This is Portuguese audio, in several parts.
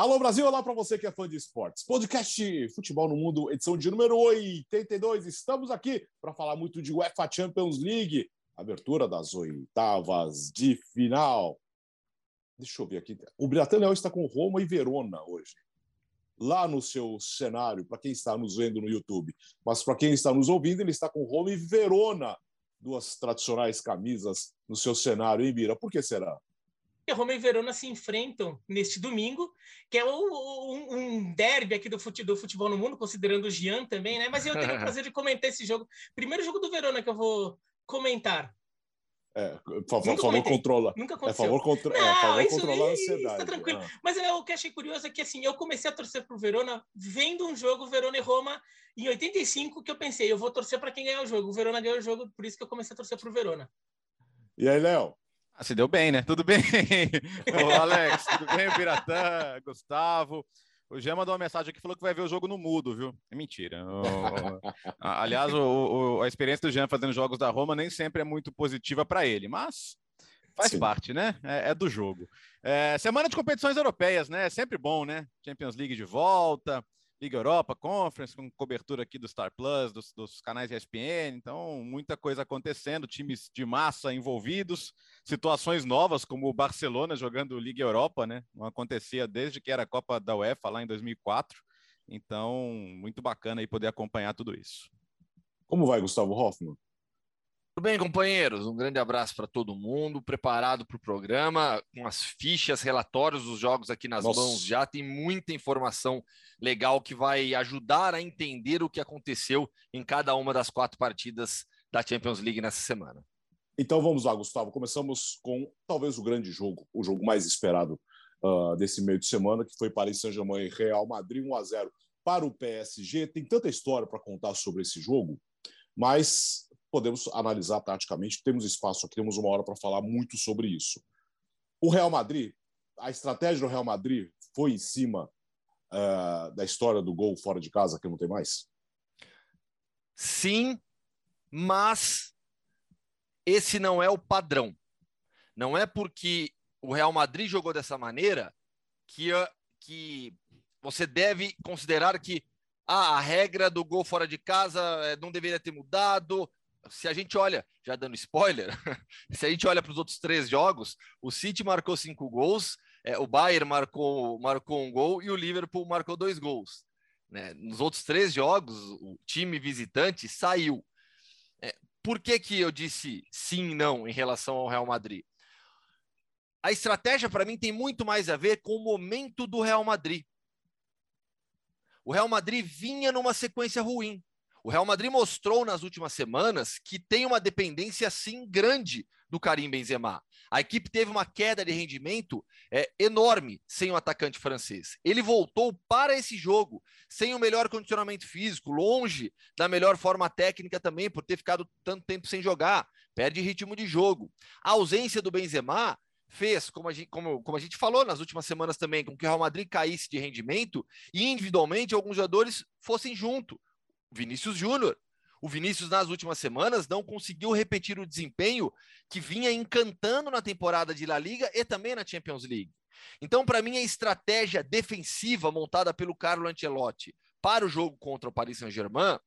Alô Brasil, olá para você que é fã de esportes. Podcast Futebol no Mundo, edição de número 82. Estamos aqui para falar muito de UEFA Champions League, abertura das oitavas de final. Deixa eu ver aqui. O Bratão está com Roma e Verona hoje. Lá no seu cenário, para quem está nos vendo no YouTube. Mas para quem está nos ouvindo, ele está com Roma e Verona. Duas tradicionais camisas no seu cenário, hein, Bira? Por que será? Que Roma e Verona se enfrentam neste domingo, que é um, um derby aqui do, fute, do futebol no mundo, considerando o Gian também, né? Mas eu tenho o prazer de comentar esse jogo. Primeiro jogo do Verona que eu vou comentar. É, por favor, favor controla. Nunca aconteceu. É, favor, contra... Não, é, favor isso, controlar a ansiedade. Isso tá tranquilo. Ah. Mas é, o que achei curioso é que assim, eu comecei a torcer pro Verona vendo um jogo Verona e Roma em 85 que eu pensei, eu vou torcer para quem ganhar o jogo. O Verona ganhou o jogo, por isso que eu comecei a torcer pro Verona. E aí, Léo? Ah, se deu bem, né? Tudo bem? Ô, Alex, tudo bem? O Piratã, Gustavo. O Jean mandou uma mensagem aqui falou que vai ver o jogo no mudo, viu? É mentira. O, aliás, o, o, a experiência do Jean fazendo jogos da Roma nem sempre é muito positiva para ele, mas faz Sim. parte, né? É, é do jogo. É, semana de competições europeias, né? É sempre bom, né? Champions League de volta. Liga Europa, Conference, com cobertura aqui do Star Plus, dos, dos canais ESPN, então muita coisa acontecendo, times de massa envolvidos, situações novas, como o Barcelona jogando Liga Europa, né? Não acontecia desde que era a Copa da UEFA lá em 2004. Então, muito bacana aí poder acompanhar tudo isso. Como vai, Gustavo Hoffman? Tudo bem, companheiros? Um grande abraço para todo mundo. Preparado para o programa, com as fichas, relatórios dos jogos aqui nas Nossa. mãos. Já tem muita informação legal que vai ajudar a entender o que aconteceu em cada uma das quatro partidas da Champions League nessa semana. Então vamos lá, Gustavo. Começamos com talvez o grande jogo, o jogo mais esperado uh, desse meio de semana, que foi Paris Saint-Germain e Real Madrid 1 a 0 para o PSG. Tem tanta história para contar sobre esse jogo, mas podemos analisar taticamente. Temos espaço aqui, temos uma hora para falar muito sobre isso. O Real Madrid, a estratégia do Real Madrid foi em cima uh, da história do gol fora de casa, que não tem mais? Sim, mas esse não é o padrão. Não é porque o Real Madrid jogou dessa maneira que, que você deve considerar que ah, a regra do gol fora de casa eh, não deveria ter mudado, se a gente olha, já dando spoiler, se a gente olha para os outros três jogos, o City marcou cinco gols, é, o Bayern marcou, marcou um gol e o Liverpool marcou dois gols. Né? Nos outros três jogos, o time visitante saiu. É, por que, que eu disse sim e não em relação ao Real Madrid? A estratégia, para mim, tem muito mais a ver com o momento do Real Madrid. O Real Madrid vinha numa sequência ruim. O Real Madrid mostrou nas últimas semanas que tem uma dependência sim grande do Karim Benzema. A equipe teve uma queda de rendimento é, enorme sem o atacante francês. Ele voltou para esse jogo sem o melhor condicionamento físico, longe da melhor forma técnica também, por ter ficado tanto tempo sem jogar. Perde ritmo de jogo. A ausência do Benzema fez, como a, gente, como, como a gente falou nas últimas semanas também, com que o Real Madrid caísse de rendimento e individualmente alguns jogadores fossem junto. Vinícius Júnior. O Vinícius, nas últimas semanas, não conseguiu repetir o desempenho que vinha encantando na temporada de La Liga e também na Champions League. Então, para mim, a estratégia defensiva montada pelo Carlo Ancelotti para o jogo contra o Paris Saint-Germain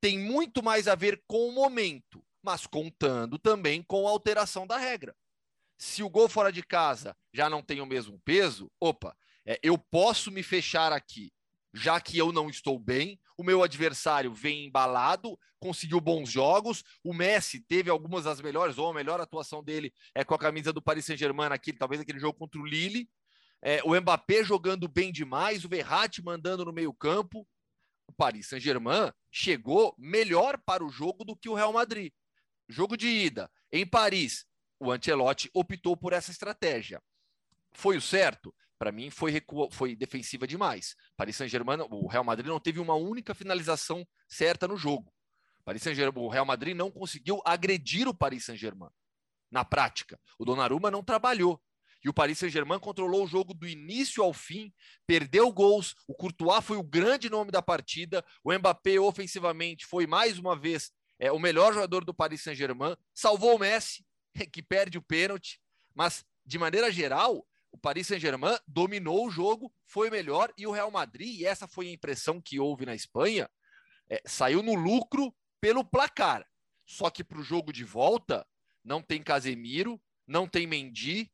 tem muito mais a ver com o momento, mas contando também com a alteração da regra. Se o gol fora de casa já não tem o mesmo peso, opa, é, eu posso me fechar aqui já que eu não estou bem, o meu adversário vem embalado, conseguiu bons jogos, o Messi teve algumas das melhores, ou a melhor atuação dele é com a camisa do Paris Saint-Germain, aquele, talvez aquele jogo contra o Lille, é, o Mbappé jogando bem demais, o Verratti mandando no meio campo, o Paris Saint-Germain chegou melhor para o jogo do que o Real Madrid. Jogo de ida em Paris, o Ancelotti optou por essa estratégia. Foi o certo? Para mim, foi, foi defensiva demais. Paris Saint-Germain, o Real Madrid não teve uma única finalização certa no jogo. Paris Saint-Germain, o Real Madrid não conseguiu agredir o Paris Saint-Germain na prática. O Donnarumma não trabalhou. E o Paris Saint-Germain controlou o jogo do início ao fim, perdeu gols. O Courtois foi o grande nome da partida. O Mbappé, ofensivamente, foi mais uma vez é, o melhor jogador do Paris Saint-Germain. Salvou o Messi, que perde o pênalti. Mas, de maneira geral, o Paris Saint-Germain dominou o jogo, foi melhor, e o Real Madrid, e essa foi a impressão que houve na Espanha, é, saiu no lucro pelo placar. Só que para o jogo de volta, não tem Casemiro, não tem Mendy,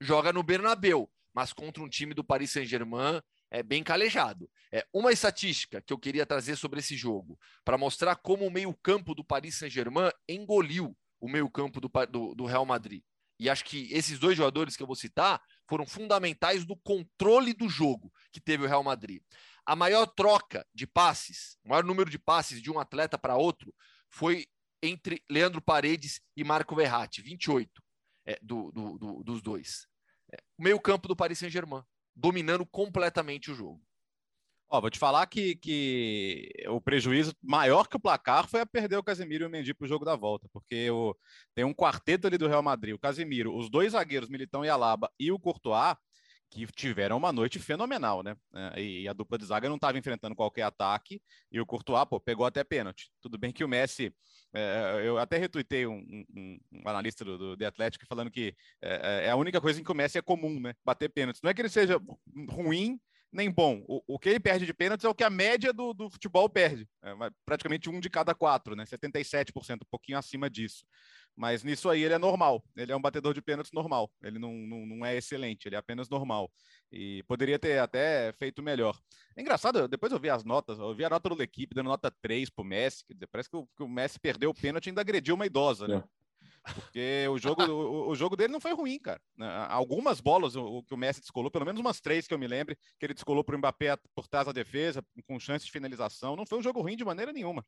joga no Bernabeu, mas contra um time do Paris Saint-Germain é bem calejado. É, uma estatística que eu queria trazer sobre esse jogo, para mostrar como o meio-campo do Paris Saint-Germain engoliu o meio-campo do, do, do Real Madrid. E acho que esses dois jogadores que eu vou citar foram fundamentais do controle do jogo que teve o Real Madrid. A maior troca de passes, o maior número de passes de um atleta para outro foi entre Leandro Paredes e Marco Verratti, 28 é, do, do, do, dos dois. É, meio campo do Paris Saint-Germain, dominando completamente o jogo. Ó, vou te falar que, que o prejuízo maior que o placar foi a perder o Casemiro e o Mendy para o jogo da volta, porque o, tem um quarteto ali do Real Madrid, o Casemiro, os dois zagueiros, Militão e Alaba, e o Courtois, que tiveram uma noite fenomenal, né? É, e a dupla de zaga não estava enfrentando qualquer ataque, e o Courtois, pô, pegou até pênalti. Tudo bem que o Messi, é, eu até retuitei um, um, um analista do, do The Athletic falando que é, é, a única coisa em que o Messi é comum, né? Bater pênalti. Não é que ele seja ruim, nem bom. O, o que ele perde de pênaltis é o que a média do, do futebol perde. É praticamente um de cada quatro, né? 77%, um pouquinho acima disso. Mas nisso aí ele é normal. Ele é um batedor de pênaltis normal. Ele não, não, não é excelente, ele é apenas normal. E poderia ter até feito melhor. É engraçado, depois eu vi as notas, eu vi a nota do equipe dando nota 3 pro Messi. Dizer, parece que o, que o Messi perdeu o pênalti e ainda agrediu uma idosa, né? Porque o jogo, o, o, jogo dele não foi ruim, cara. Né, algumas bolas o, que o Messi descolou, pelo menos umas três que eu me lembre, que ele descolou para o Mbappé por trás da defesa, com chance de finalização. Não foi um jogo ruim de maneira nenhuma.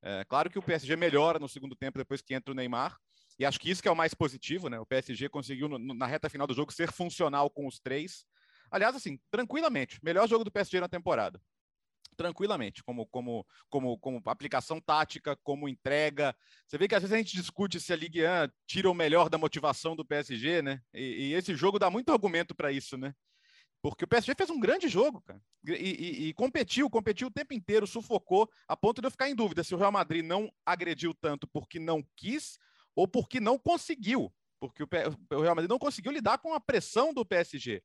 É, claro que o PSG melhora no segundo tempo depois que entra o Neymar. E acho que isso que é o mais positivo, né? O PSG conseguiu, na reta final do jogo, ser funcional com os três. Aliás, assim, tranquilamente, melhor jogo do PSG na temporada tranquilamente, como, como, como, como aplicação tática, como entrega. Você vê que às vezes a gente discute se a Ligue 1 tira o melhor da motivação do PSG, né? E, e esse jogo dá muito argumento para isso, né? Porque o PSG fez um grande jogo, cara. E, e, e, competiu, competiu o tempo inteiro, sufocou, a ponto de eu ficar em dúvida se o Real Madrid não agrediu tanto porque não quis ou porque não conseguiu. Porque o, o Real Madrid não conseguiu lidar com a pressão do PSG.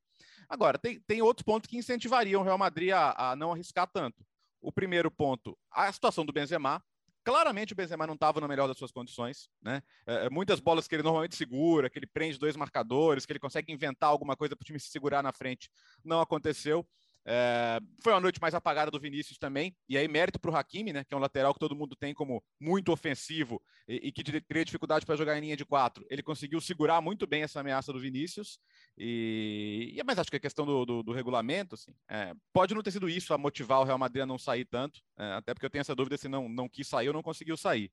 Agora, tem, tem outros pontos que incentivariam o Real Madrid a, a não arriscar tanto. O primeiro ponto, a situação do Benzema. Claramente o Benzema não estava no melhor das suas condições, né? É, é, muitas bolas que ele normalmente segura, que ele prende dois marcadores, que ele consegue inventar alguma coisa para o time se segurar na frente, não aconteceu. É, foi uma noite mais apagada do Vinícius também, e aí mérito para o Hakimi, né, que é um lateral que todo mundo tem como muito ofensivo e, e que teria dificuldade para jogar em linha de quatro. Ele conseguiu segurar muito bem essa ameaça do Vinícius, e, e mas acho que a questão do, do, do regulamento, assim, é, pode não ter sido isso a motivar o Real Madrid a não sair tanto, é, até porque eu tenho essa dúvida se não, não quis sair ou não conseguiu sair.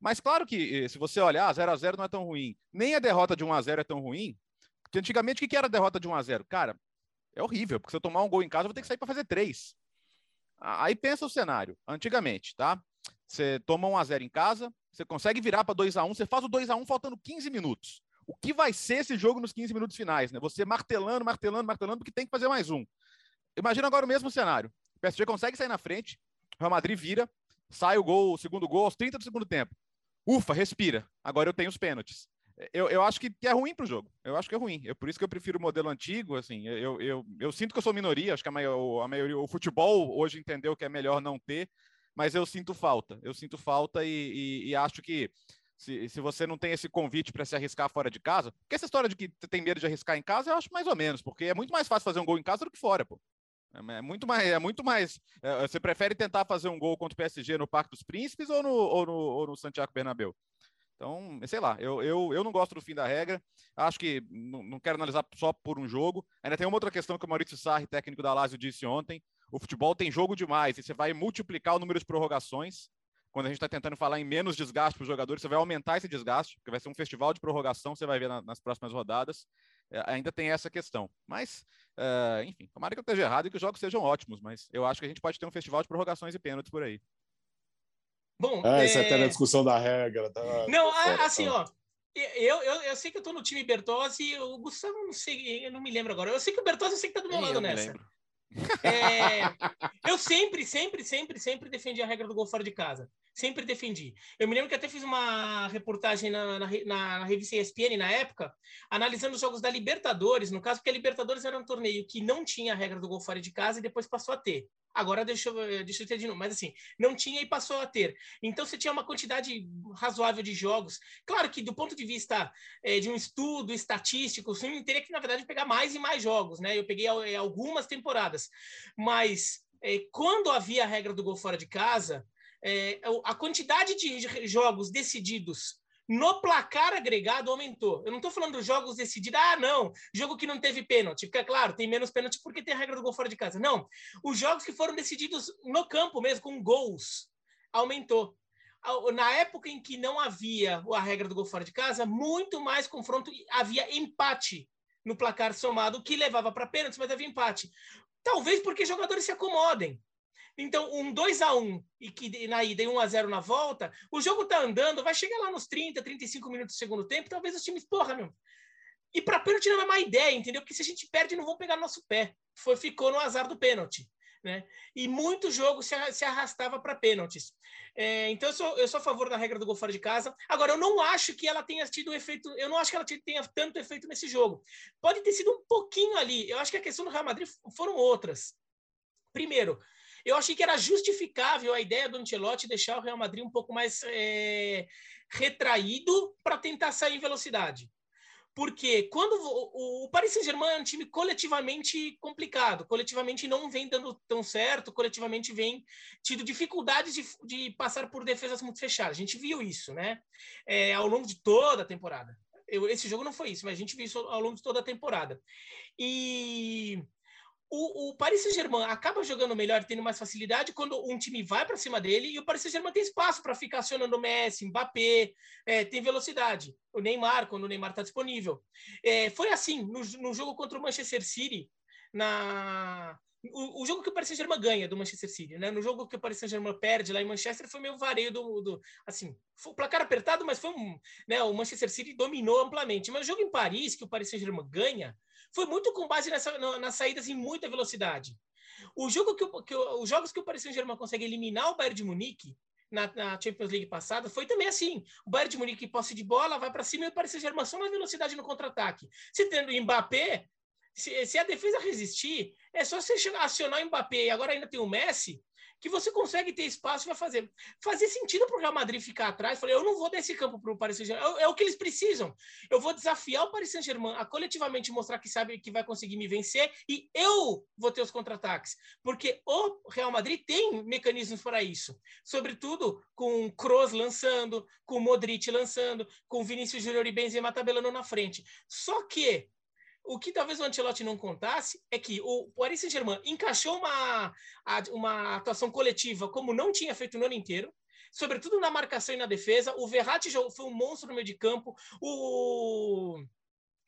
Mas claro que eh, se você olhar, 0 a 0 não é tão ruim, nem a derrota de 1 a 0 é tão ruim, porque antigamente o que era a derrota de 1 a 0 Cara, é horrível, porque se eu tomar um gol em casa, eu vou ter que sair para fazer três. Aí pensa o cenário, antigamente, tá? Você toma um a 0 em casa, você consegue virar para 2 a 1 você faz o 2 a 1 faltando 15 minutos. O que vai ser esse jogo nos 15 minutos finais, né? Você martelando, martelando, martelando, porque tem que fazer mais um. Imagina agora o mesmo cenário. O PSG consegue sair na frente, o Real Madrid vira, sai o gol, o segundo gol aos 30 do segundo tempo. Ufa, respira. Agora eu tenho os pênaltis eu, eu acho que, é ruim para o jogo. Eu acho que é ruim. É por isso que eu prefiro o modelo antigo. Assim, eu, eu, eu sinto que eu sou minoria. Acho que a, maior, a maioria, o futebol hoje entendeu que é melhor não ter, mas eu sinto falta. Eu sinto falta e, e, e acho que se, se você não tem esse convite para se arriscar fora de casa, porque essa história de que tem medo de arriscar em casa, eu acho mais ou menos, porque é muito mais fácil fazer um gol em casa do que fora, pô. É, é muito mais. É muito mais é, você prefere tentar fazer um gol contra o PSG no Parque dos Príncipes ou no, ou no, ou no Santiago Bernabéu? Então, sei lá, eu, eu, eu não gosto do fim da regra. Acho que não, quero analisar só por um jogo. Ainda tem uma outra questão que o Maurício Sarri, técnico da Lazio, disse ontem. O futebol tem jogo demais e você vai multiplicar o número de prorrogações. Quando a gente está tentando falar em menos desgaste para os jogadores, você vai aumentar esse desgaste, porque vai ser um festival de prorrogação, você vai ver na, nas próximas rodadas. É, ainda tem essa questão. Mas, uh, enfim, tomara que eu esteja errado e que os jogos sejam ótimos, mas eu acho que a gente pode ter um festival de prorrogações e pênaltis por aí. Bom, é, isso é até na discussão da regra. Tá? Não, tá assim, ó. Eu, eu, eu sei que eu tô no time Bertozzi, o Gustavo não sei, eu não me lembro agora. Eu sei que o Bertozzi eu sei que tá do meu lado nessa. É, eu sempre, sempre, sempre, sempre defendi a regra do gol fora de casa. Sempre defendi. Eu me lembro que até fiz uma reportagem na, na, na, na revista ESPN na época, analisando os jogos da Libertadores, no caso, porque a Libertadores era um torneio que não tinha a regra do gol fora de casa e depois passou a ter. Agora deixa, deixa eu ter de novo, mas assim, não tinha e passou a ter. Então você tinha uma quantidade razoável de jogos. Claro que do ponto de vista é, de um estudo estatístico, você teria que, na verdade, pegar mais e mais jogos, né? Eu peguei é, algumas temporadas, mas é, quando havia a regra do gol fora de casa, é, a quantidade de jogos decididos no placar agregado aumentou. Eu não estou falando dos jogos decididos, ah, não, jogo que não teve pênalti, porque, é claro, tem menos pênalti porque tem a regra do gol fora de casa. Não, os jogos que foram decididos no campo mesmo, com gols, aumentou. Na época em que não havia a regra do gol fora de casa, muito mais confronto, havia empate no placar somado, que levava para pênaltis, mas havia empate. Talvez porque jogadores se acomodem. Então, um 2 a 1 e que na ida e 1 a 0 na volta, o jogo tá andando, vai chegar lá nos 30, 35 minutos do segundo tempo, talvez os times, porra, meu. E para pênalti não é má ideia, entendeu? Porque se a gente perde, não vão pegar nosso pé. Foi ficou no azar do pênalti. Né? E muito jogo se, se arrastava para pênaltis. É, então eu sou, eu sou a favor da regra do gol fora de casa. Agora, eu não acho que ela tenha tido efeito, eu não acho que ela tenha tanto efeito nesse jogo. Pode ter sido um pouquinho ali. Eu acho que a questão do Real Madrid foram outras. Primeiro, eu achei que era justificável a ideia do Ancelotti deixar o Real Madrid um pouco mais é, retraído para tentar sair em velocidade. Porque quando o, o Paris Saint-Germain é um time coletivamente complicado, coletivamente não vem dando tão certo, coletivamente vem tido dificuldades de, de passar por defesas muito fechadas. A gente viu isso, né? É, ao longo de toda a temporada. Eu, esse jogo não foi isso, mas a gente viu isso ao longo de toda a temporada. E o, o Paris Saint-Germain acaba jogando melhor, tendo mais facilidade quando um time vai para cima dele e o Paris Saint-Germain tem espaço para ficar acionando Messi, Mbappé, é, tem velocidade. O Neymar, quando o Neymar está disponível. É, foi assim no, no jogo contra o Manchester City, na, o, o, jogo que o Paris Saint-Germain ganha do Manchester City, né? No jogo que o Paris Saint-Germain perde lá em Manchester foi meio vareio do, do assim, foi placar apertado, mas foi um, né? O Manchester City dominou amplamente. Mas o jogo em Paris que o Paris Saint-Germain ganha foi muito com base nessa, nas saídas em muita velocidade. O jogo que, o, que os jogos que o Paris Saint-Germain consegue eliminar o Bayern de Munique na, na, Champions League passada foi também assim. O Bayern de Munique posse de bola, vai para cima e o Paris Saint-Germain só na velocidade no contra-ataque. Se tendo o Mbappé, se, se, a defesa resistir, é só você acionar o Mbappé e agora ainda tem o Messi, que você consegue ter espaço para fazer. Fazer sentido para o Real Madrid ficar atrás. Falei, eu não vou dar esse campo para o Paris Saint-Germain. É, é, o que eles precisam. Eu vou desafiar o Paris Saint-Germain a coletivamente mostrar que sabe que vai conseguir me vencer e eu vou ter os contra-ataques. Porque o Real Madrid tem mecanismos para isso. Sobretudo com o Kroos lançando, com o Modric lançando, com o Vinícius Júnior e Benzema tabelando na frente. Só que o que talvez o Ancelotti não contasse é que o Paris Saint-Germain encaixou uma, uma atuação coletiva como não tinha feito no ano inteiro, sobretudo na marcação e na defesa. O Verratti foi um monstro no meio de campo. O,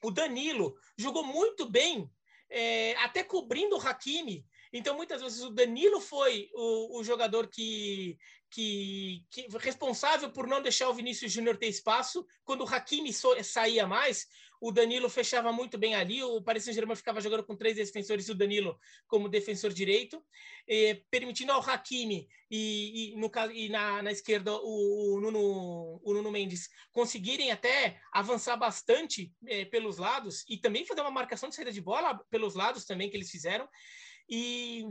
o Danilo jogou muito bem, é, até cobrindo o Hakimi. Então, muitas vezes, o Danilo foi o, o jogador que, que, que, responsável por não deixar o Vinícius Júnior ter espaço. Quando o Hakimi so, saía mais, o Danilo fechava muito bem ali, o Paris Saint-Germain ficava jogando com três defensores e o Danilo como defensor direito, eh, permitindo ao Hakimi e, e, no, e na, na esquerda o, o, Nuno, o Nuno Mendes conseguirem até avançar bastante eh, pelos lados e também fazer uma marcação de saída de bola pelos lados também que eles fizeram. E,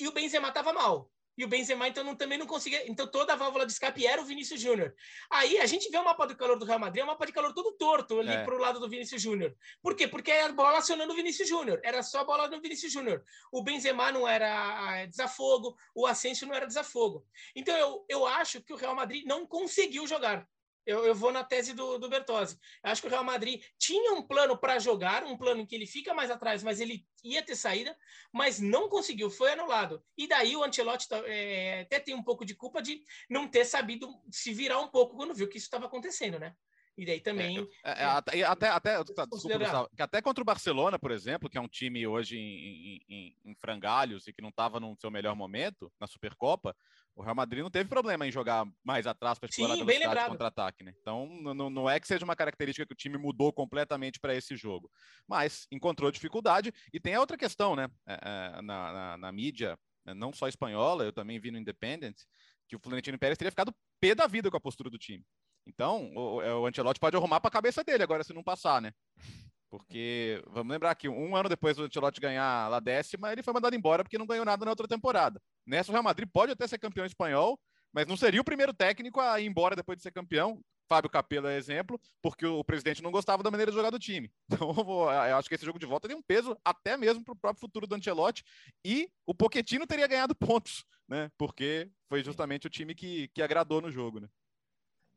e o Benzema estava mal e o Benzema então não, também não conseguia. Então toda a válvula de escape era o Vinícius Júnior. Aí a gente vê o mapa do calor do Real Madrid, é um mapa de calor todo torto ali é. para o lado do Vinícius Júnior. Por quê? Porque era a bola acionando o Vinícius Júnior. Era só a bola do Vinícius Júnior. O Benzema não era desafogo, o Asensio não era desafogo. Então eu, eu acho que o Real Madrid não conseguiu jogar eu, eu vou na tese do, do Bertozzi. Eu acho que o Real Madrid tinha um plano para jogar, um plano em que ele fica mais atrás, mas ele ia ter saída, mas não conseguiu, foi anulado. E daí o Ancelotti é, até tem um pouco de culpa de não ter sabido se virar um pouco quando viu que isso estava acontecendo, né? E daí também. É, é, é, até, até, desculpa, até contra o Barcelona, por exemplo, que é um time hoje em, em, em frangalhos e que não estava no seu melhor momento na Supercopa, o Real Madrid não teve problema em jogar mais atrás para explorar Sim, velocidade contra-ataque, né? Então, não, não é que seja uma característica que o time mudou completamente para esse jogo, mas encontrou dificuldade. E tem a outra questão, né? É, é, na, na, na mídia, né, não só espanhola, eu também vi no Independent, que o Florentino Pérez teria ficado pé da vida com a postura do time. Então, o, o Ancelotti pode arrumar para a cabeça dele agora se não passar, né? Porque vamos lembrar que um ano depois do Ancelotti ganhar a décima, ele foi mandado embora porque não ganhou nada na outra temporada. Nessa, o Real Madrid pode até ser campeão espanhol, mas não seria o primeiro técnico a ir embora depois de ser campeão. Fábio Capello é exemplo, porque o presidente não gostava da maneira de jogar do time. Então, eu acho que esse jogo de volta tem um peso até mesmo para o próprio futuro do Ancelotti. E o Pochettino teria ganhado pontos, né? Porque foi justamente o time que, que agradou no jogo, né?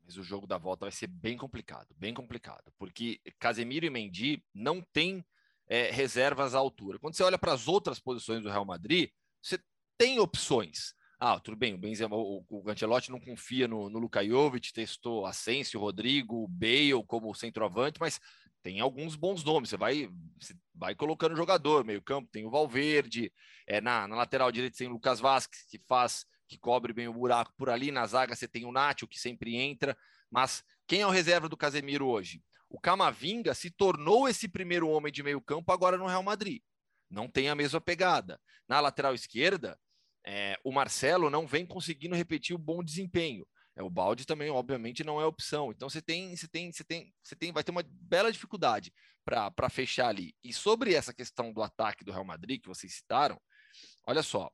Mas o jogo da volta vai ser bem complicado, bem complicado, porque Casemiro e Mendy não têm é, reservas à altura. Quando você olha para as outras posições do Real Madrid, você tem opções. Ah, tudo bem, o Benzema, o, o Ancelotti não confia no, no Luka Jovic, testou Asensio, Rodrigo, Bale como centroavante, mas tem alguns bons nomes. Você vai, você vai colocando jogador, meio campo, tem o Valverde, é, na, na lateral direita tem o Lucas Vasquez, que faz, que cobre bem o buraco por ali, na zaga você tem o Nacho, que sempre entra, mas quem é o reserva do Casemiro hoje? O Camavinga se tornou esse primeiro homem de meio campo agora no Real Madrid. Não tem a mesma pegada. Na lateral esquerda, é, o Marcelo não vem conseguindo repetir o bom desempenho. É, o balde também, obviamente, não é opção. Então você tem, você tem, você tem, você tem, vai ter uma bela dificuldade para fechar ali. E sobre essa questão do ataque do Real Madrid que vocês citaram, olha só,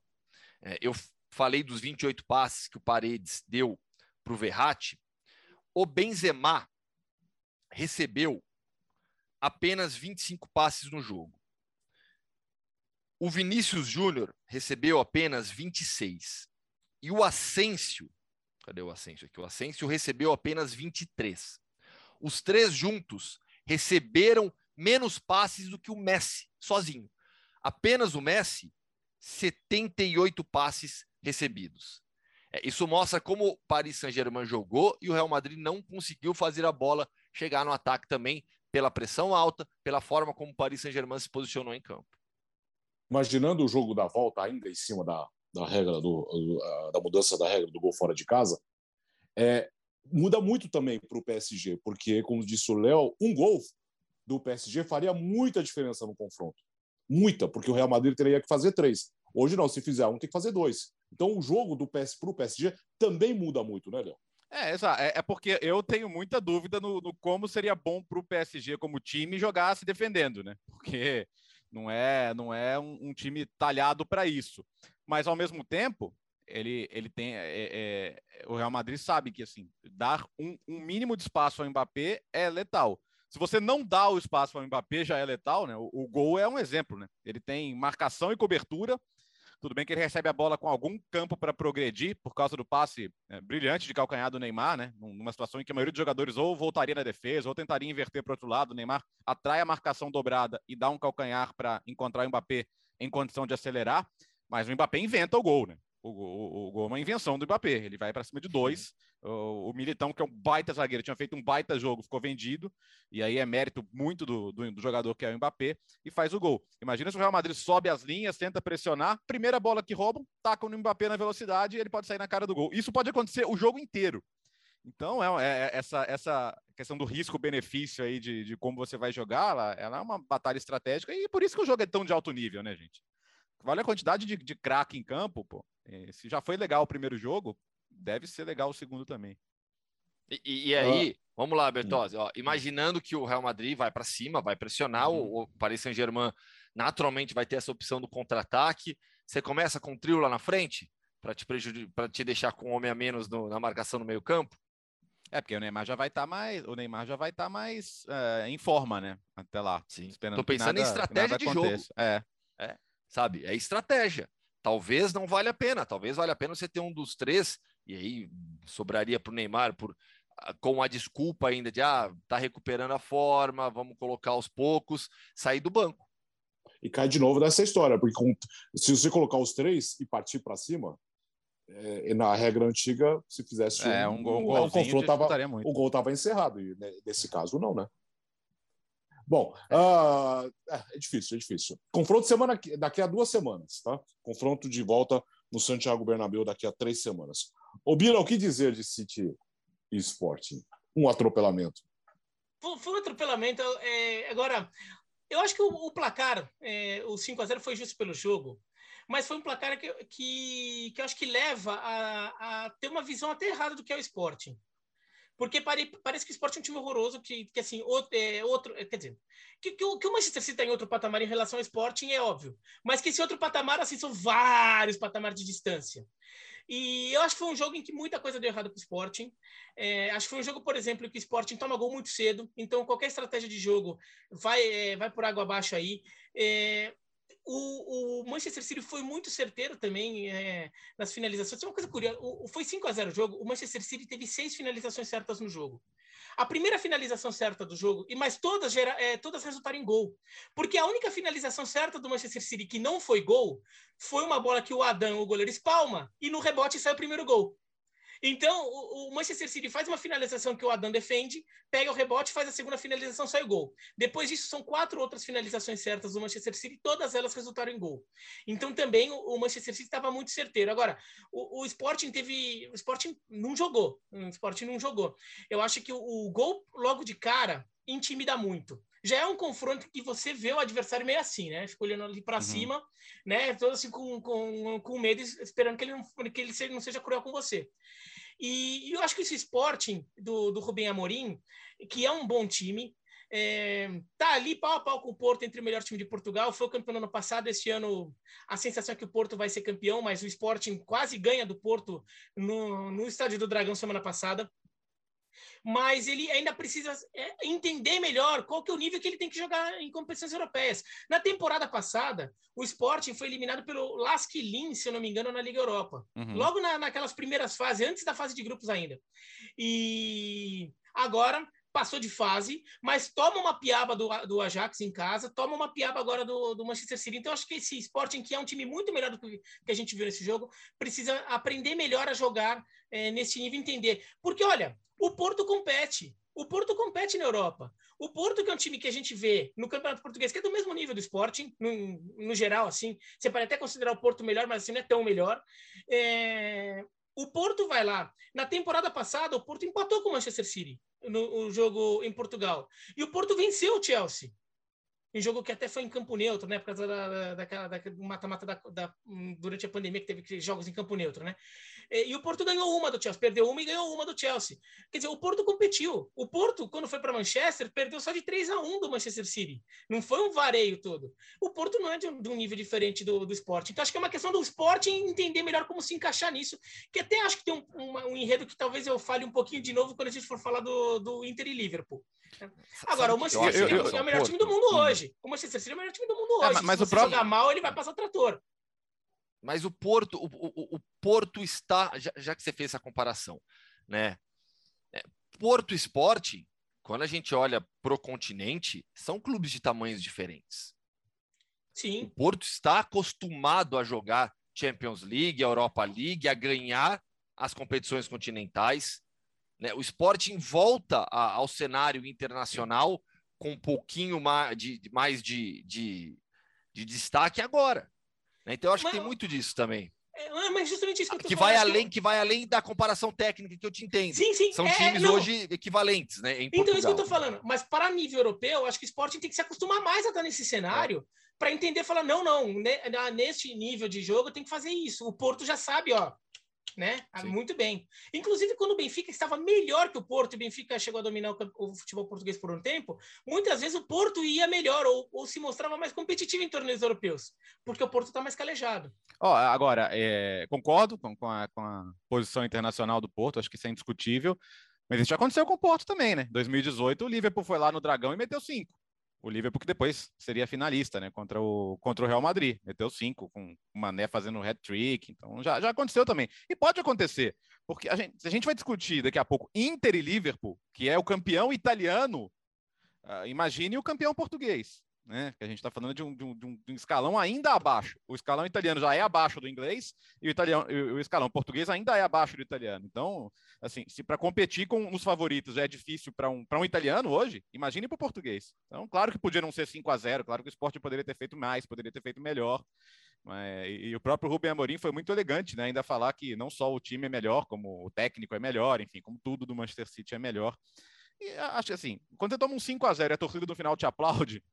é, eu falei dos 28 passes que o Paredes deu para o Verratti. O Benzema recebeu apenas 25 passes no jogo. O Vinícius Júnior recebeu apenas 26. E o Asensio, cadê o Asensio aqui? O Asensio recebeu apenas 23. Os três juntos receberam menos passes do que o Messi, sozinho. Apenas o Messi, 78 passes recebidos. É, isso mostra como o Paris Saint-Germain jogou e o Real Madrid não conseguiu fazer a bola chegar no ataque também pela pressão alta, pela forma como o Paris Saint-Germain se posicionou em campo imaginando o jogo da volta ainda em cima da, da regra do, da mudança da regra do gol fora de casa, é, muda muito também para o PSG, porque, como disse o Léo, um gol do PSG faria muita diferença no confronto. Muita, porque o Real Madrid teria que fazer três. Hoje não, se fizer um, tem que fazer dois. Então o jogo do PS para o PSG também muda muito, né, Léo? É. É, é, porque eu tenho muita dúvida no, no como seria bom para o PSG como time jogar se defendendo, né? Porque não é, não é um, um time talhado para isso. Mas ao mesmo tempo, ele, ele tem. É, é, o Real Madrid sabe que assim, dar um, um, mínimo de espaço ao Mbappé é letal. Se você não dá o espaço ao Mbappé, já é letal, né? O, o gol é um exemplo, né? Ele tem marcação e cobertura tudo bem que ele recebe a bola com algum campo para progredir por causa do passe é, brilhante de calcanhar do Neymar, né? Numa situação em que a maioria dos jogadores ou voltaria na defesa ou tentaria inverter para o outro lado. O Neymar atrai a marcação dobrada e dá um calcanhar para encontrar o Mbappé em condição de acelerar. Mas o Mbappé inventa o gol, né? O, o, o gol é uma invenção do Mbappé. Ele vai para cima de dois. O, Militão, que é um baita zagueiro, tinha feito um baita jogo, ficou vendido. E aí é mérito muito do, do, do, jogador que é o Mbappé e faz o gol. Imagina se o Real Madrid sobe as linhas, tenta pressionar, primeira bola que roubam, tacam no Mbappé na velocidade e ele pode sair na cara do gol. Isso pode acontecer o jogo inteiro. Então, é, é, é essa, essa questão do risco-benefício aí de, de, como você vai jogar, ela, ela, é uma batalha estratégica e por isso que o jogo é tão de alto nível, né, gente? Vale a quantidade de, de craque em campo, pô. Se já foi legal o primeiro jogo, deve ser legal o segundo também. E, e, e aí, ah. vamos lá, Bertozzi, ó, imaginando que o Real Madrid vai para cima, vai pressionar, uhum. o, o Paris Saint-Germain naturalmente vai ter essa opção do contra-ataque. Você começa com o trio lá na frente para te para te deixar com um homem a menos no, na marcação no meio-campo? É, porque o Neymar já vai estar tá mais, o Neymar já vai estar tá mais uh, em forma, né? Até lá. Sim. Esperando Tô pensando nada, em estratégia de jogo. É. é. Sabe? É estratégia. Talvez não valha a pena, talvez valha a pena você ter um dos três, e aí sobraria para o Neymar por, ah, com a desculpa ainda de ah, tá recuperando a forma, vamos colocar aos poucos, sair do banco. E cai de novo nessa história, porque com, se você colocar os três e partir para cima, é, na regra antiga, se fizesse é, um, um, gol, um, um confronto, tava, o gol estava encerrado. E né, nesse caso, não, né? Bom, uh, é difícil, é difícil. Confronto semana daqui a duas semanas, tá? Confronto de volta no Santiago Bernabéu daqui a três semanas. Ô, Bira, o que dizer de City e Sporting? Um atropelamento. Foi, um atropelamento. É, agora, eu acho que o, o placar, é, o 5 a 0 foi justo pelo jogo. mas foi um placar que, que, que eu acho que leva a, a ter uma visão até errada do que é o Sporting. Porque pare, parece que o Sport é um time horroroso, que, que assim, outro, é, outro quer dizer, que, que, o, que o Manchester City está em outro patamar em relação ao Sporting é óbvio. Mas que esse outro patamar, assim, são vários patamares de distância. E eu acho que foi um jogo em que muita coisa deu errado para o Sporting. É, acho que foi um jogo, por exemplo, que o Sporting toma gol muito cedo, então qualquer estratégia de jogo vai, é, vai por água abaixo aí. É, o, o, Manchester City foi muito certeiro também é, nas finalizações. É uma coisa curiosa. O, foi 5 a 0 o jogo. O Manchester City teve seis finalizações certas no jogo. A primeira finalização certa do jogo, e mas todas, gera, é, todas resultaram em gol. Porque a única finalização certa do Manchester City que não foi gol foi uma bola que o Adam, o goleiro, espalma, e no rebote sai o primeiro gol. Então, o, Manchester City faz uma finalização que o Adam defende, pega o rebote, faz a segunda finalização, sai o gol. Depois disso, são quatro outras finalizações certas do Manchester City, todas elas resultaram em gol. Então, também o, o Manchester City estava muito certeiro. Agora, o, o, Sporting teve. O Sporting não jogou. O Sporting não jogou. Eu acho que o, o gol logo de cara intimida muito já é um confronto que você vê o adversário meio assim, né? Fica olhando ali para uhum. cima, né? Todo assim com, com, com medo, esperando que ele, não, que ele não seja cruel com você. E, e eu acho que esse Sporting do, do Rubem Amorim, que é um bom time, é, tá ali pau a pau com o Porto entre o melhor time de Portugal. Foi o campeão no ano passado. Este ano a sensação é que o Porto vai ser campeão, mas o Sporting quase ganha do Porto no, no Estádio do Dragão semana passada mas ele ainda precisa é, entender melhor qual que é o nível que ele tem que jogar em competições europeias. Na temporada passada, o Sporting foi eliminado pelo Lask Linz, se eu não me engano, na Liga Europa. Uhum. Logo na, naquelas primeiras fases, antes da fase de grupos ainda. E agora passou de fase, mas toma uma piaba do, do Ajax em casa, toma uma piaba agora do, do Manchester City. Então, acho que esse Sporting, que é um time muito melhor do que, que a gente viu nesse jogo, precisa aprender melhor a jogar é, nesse nível, entender. Porque, olha, o Porto compete. O Porto compete na Europa. O Porto, que é um time que a gente vê no Campeonato Português, que é do mesmo nível do Sporting, no, no geral, assim, você pode até considerar o Porto melhor, mas assim não é tão melhor. É... O Porto vai lá. Na temporada passada, o Porto empatou com o Manchester City no, no jogo em Portugal. E o Porto venceu o Chelsea em jogo que até foi em campo neutro, né? Por causa da, da, mata-mata da, da, durante a pandemia que teve jogos em campo neutro, né? E, o Porto ganhou uma do Chelsea, perdeu uma e ganhou uma do Chelsea. Quer dizer, o Porto competiu. O Porto, quando foi para Manchester, perdeu só de 3 a 1 do Manchester City. Não foi um vareio todo. O Porto não é de um, de um nível diferente do, do esporte. Então, acho que é uma questão do esporte entender melhor como se encaixar nisso. Que até acho que tem um, uma, um enredo que talvez eu fale um pouquinho de novo quando a gente for falar do, do Inter e Liverpool. Agora, o Manchester City é o melhor time do mundo hoje. O Manchester City é o melhor time do mundo é, hoje. É, mas Se o próprio... jogar mal, ele vai passar o trator. Mas o Porto, o, o, o Porto está, já, já, que você fez essa comparação, né? É, Porto Esporte, quando a gente olha pro continente, são clubes de tamanhos diferentes. Sim. O Porto está acostumado a jogar Champions League, Europa League, a ganhar as competições continentais. Né? O Sporting volta a, ao cenário internacional com um pouquinho mais de, mais de, de, de destaque agora. Né? Então, eu acho mas, que tem muito disso também. É, mas justamente isso que, que vai além que... que vai além da comparação técnica que eu te entendo. Sim, sim. São é, times não. hoje equivalentes, né? então, Portugal. isso que eu tô falando. Mas para nível europeu, acho que o Sporting tem que se acostumar mais a estar nesse cenário é. para entender, falar não, não, neste nível de jogo tem que fazer isso. O Porto já sabe, ó, né? Ah, Sim. Muito bem. Inclusive, quando o Benfica estava melhor que o Porto, e o Benfica chegou a dominar o, o, futebol português por um tempo, muitas vezes o Porto ia melhor ou, ou se mostrava mais competitivo em torneios europeus, porque o Porto está mais calejado. Oh, agora, é, concordo com, com, a, com a posição internacional do Porto, acho que isso é indiscutível. Mas isso já aconteceu com o Porto também, né? 2018, o Liverpool foi lá no Dragão e meteu cinco o Liverpool que depois seria finalista, né, contra o, contra o Real Madrid, meteu cinco, com o Mané fazendo hat-trick, então já, já aconteceu também. E pode acontecer, porque a gente, a gente vai discutir daqui a pouco Inter e Liverpool, que é o campeão italiano, uh, imagine o campeão português né? Que a gente está falando de um, de, um, de um, escalão ainda abaixo. O escalão italiano já é abaixo do inglês e o, italiano, o escalão português ainda é abaixo do italiano. Então, assim, se para competir com os favoritos é difícil para um, um italiano hoje, imagine para o português. Então, claro que podia não ser 5 a 0 claro que o esporte poderia ter feito mais, poderia ter feito melhor. Mas, e, e, o próprio Rubem Amorim foi muito elegante, né? Ainda falar que não só o time é melhor, como o técnico é melhor, enfim, como tudo do Manchester City é melhor. E acho que assim, quando você toma um 5 a 0 e a torcida no final te aplaude,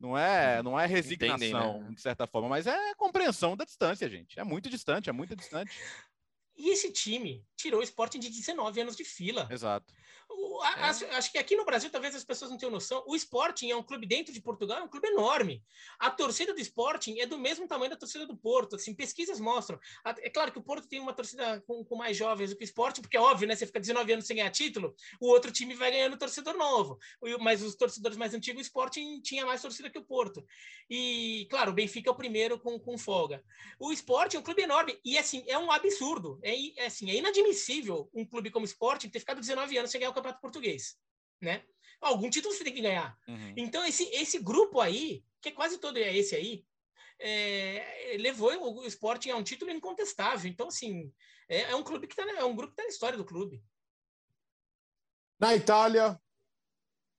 Não é, não é resignação, Entendem, né? de certa forma, mas é compreensão da distância, gente. É muito distante, é muito distante. E esse time tirou o Sporting de 19 anos de fila. Exato. O- a- acho, acho que aqui no Brasil, talvez as pessoas não tenham noção, o Sporting é um clube dentro de Portugal, é um clube enorme. A torcida do Sporting é do mesmo tamanho da torcida do Porto. Assim, pesquisas mostram. É claro que o Porto tem uma torcida com, com mais jovens do que o Sporting, porque é óbvio, né? Você fica 19 anos sem ganhar título, o outro time vai ganhando torcedor novo. Mas os torcedores mais antigos, o Sporting tinha mais torcida que o Porto. E, claro, o Benfica é o primeiro com, com folga. O Sporting é um clube enorme. E, assim, é um absurdo. É, é, assim, é inadmissível um clube como o Sporting ter ficado 19 anos sem ganhar o Campeonato Português. Né? Algum título você tem que ganhar. Uhum. Então, esse, esse grupo aí, que é quase todo é esse aí, é, levou o Sporting a um título incontestável. Então, assim, é, é um clube que tá, na- é um grupo que está na história do clube. Na Itália,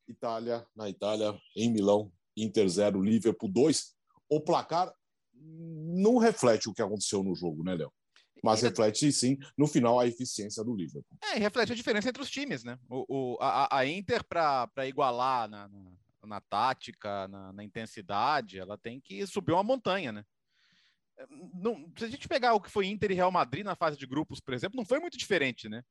Itália, na Itália, em Milão, Inter 0, Liverpool 2. O placar não reflete o que aconteceu no jogo, né, Léo? Mas reflete, sim, no final, a eficiência do Liverpool. É, e reflete a diferença entre os times, né? O, o- a, a Inter, para igualar na, na, na tática, na, na intensidade, ela tem que subir uma montanha, né? Não, se a gente pegar o que foi Inter e Real Madrid na fase de grupos, por exemplo, não foi muito diferente, né?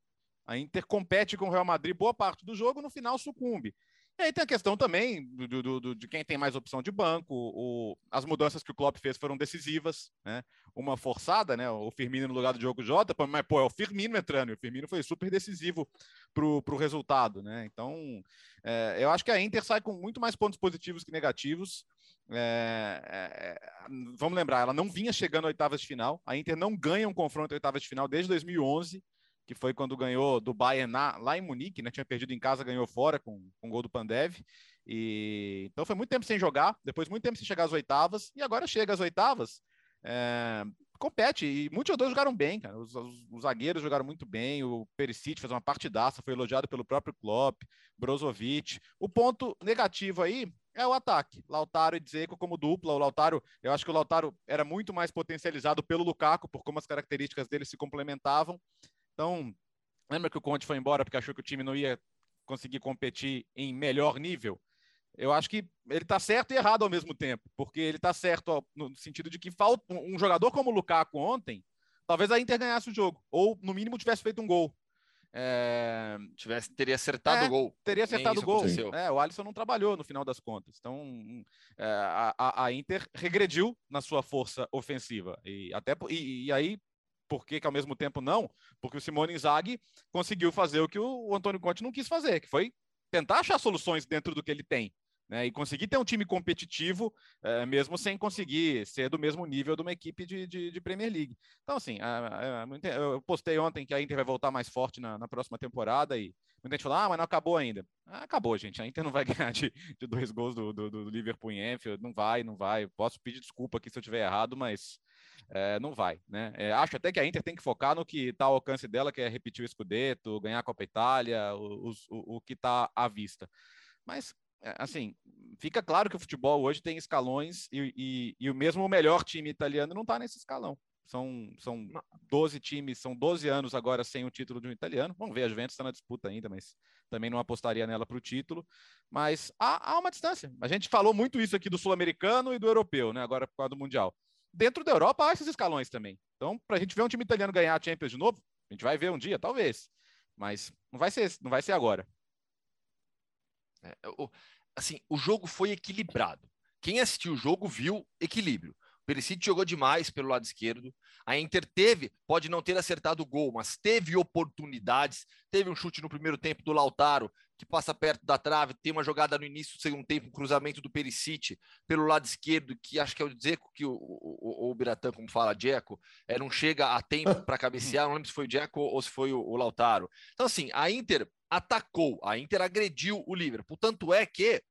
A Inter compete com o Real Madrid boa parte do jogo, no final sucumbe. E aí tem a questão também do, do- do- de quem tem mais opção de banco. O, as mudanças que o Klopp fez foram decisivas, né? Uma forçada, né? O Firmino no lugar do Diogo Jota, mas pô, é o Firmino entrando, e o Firmino foi super decisivo pro, pro resultado, né? Então, é, eu acho que a Inter sai com muito mais pontos positivos que negativos. É, é, vamos lembrar, ela não vinha chegando a oitavas de final. A Inter não ganha um confronto em oitavas de final desde 2011, que foi quando ganhou do Bayern lá em Munique, né? Tinha perdido em casa, ganhou fora com, com o gol do Pandev. E então foi muito tempo sem jogar, depois muito tempo sem chegar às oitavas, e agora chega às oitavas. é, compete, e muitos jogadores jogaram bem, cara. Os, os- os zagueiros jogaram muito bem, o Perisic fez uma partidaça, foi elogiado pelo próprio Klopp, Brozovic. O ponto negativo aí é o ataque. Lautaro e Dzeko como dupla. O Lautaro, eu acho que o Lautaro era muito mais potencializado pelo Lukaku, por como as características dele se complementavam. Então, lembra que o Conte foi embora porque achou que o time não ia conseguir competir em melhor nível? Eu acho que ele está certo e errado ao mesmo tempo, porque ele está certo no sentido de que falta um jogador como o Lukaku ontem, talvez a Inter ganhasse o jogo, ou no mínimo tivesse feito um gol. É, Tivesse, teria acertado É, o gol. teria acertado o gol. É, o Alisson não trabalhou no final das contas. Então, é, a, a- Inter regrediu na sua força ofensiva. E, até, e, e aí, por que, que ao mesmo tempo não? Porque o Simone Inzaghi conseguiu fazer o que o, Antônio Conte não quis fazer, que foi tentar achar soluções dentro do que ele tem. Né, e conseguir ter um time competitivo, é, mesmo sem conseguir ser do mesmo nível de uma equipe de, de, de Premier League. Então, assim, a- a- muita- eu postei ontem que a Inter vai voltar mais forte na, na próxima temporada e muita gente falou, ah, mas não acabou ainda. Ah, acabou, gente. A Inter não vai ganhar de, de dois gols do, do, do Liverpool em Anfield. Não vai, não vai. Posso pedir desculpa aqui se eu estiver errado, mas é, não vai, né? É, acho até que a Inter tem que focar no que está ao alcance dela, que é repetir o Scudetto, ganhar a Copa Itália, o, o, o que está à vista. Mas, é, assim, fica claro que o futebol hoje tem escalões e, e, e o mesmo melhor time italiano não está nesse escalão. São, são 12 times, são 12 anos agora sem o título de um italiano. Vamos ver, a Juventus está na disputa ainda, mas também não apostaria nela para o título. Mas há, há uma distância. A gente falou muito isso aqui do sul-americano e do europeu, né? Agora por causa do Mundial. Dentro da Europa há esses escalões também. Então, para a gente ver um time italiano ganhar a Champions de novo, a gente vai ver um dia, talvez. Mas não vai ser, não vai ser agora. É, o- assim, o jogo foi equilibrado. Quem assistiu o jogo viu equilíbrio. Perisic jogou demais pelo lado esquerdo. A Inter teve, pode não ter acertado o gol, mas teve oportunidades. Teve um chute no primeiro tempo do Lautaro, que passa perto da trave. Tem uma jogada no início do segundo tempo, um cruzamento do Perisic pelo lado esquerdo, que acho que é o Dzeko, que o, o, o, o Biratã, como fala, Dzeko, é, não chega a tempo para cabecear. Não lembro se foi o Dzeko ou se foi o, o Lautaro. Então, assim, a Inter atacou, a Inter agrediu o Liverpool. Tanto é que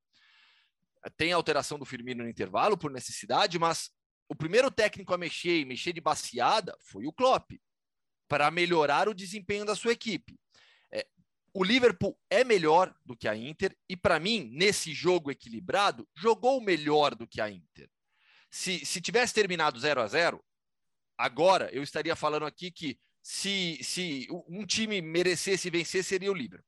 tem alteração do Firmino no intervalo por necessidade, mas o primeiro técnico a mexer e mexer de baseada foi o Klopp, para melhorar o desempenho da sua equipe. É, o Liverpool é melhor do que a Inter e, para mim, nesse jogo equilibrado, jogou melhor do que a Inter. Se, se tivesse terminado 0 a 0 agora eu estaria falando aqui que se, se um time merecesse vencer, seria o Liverpool.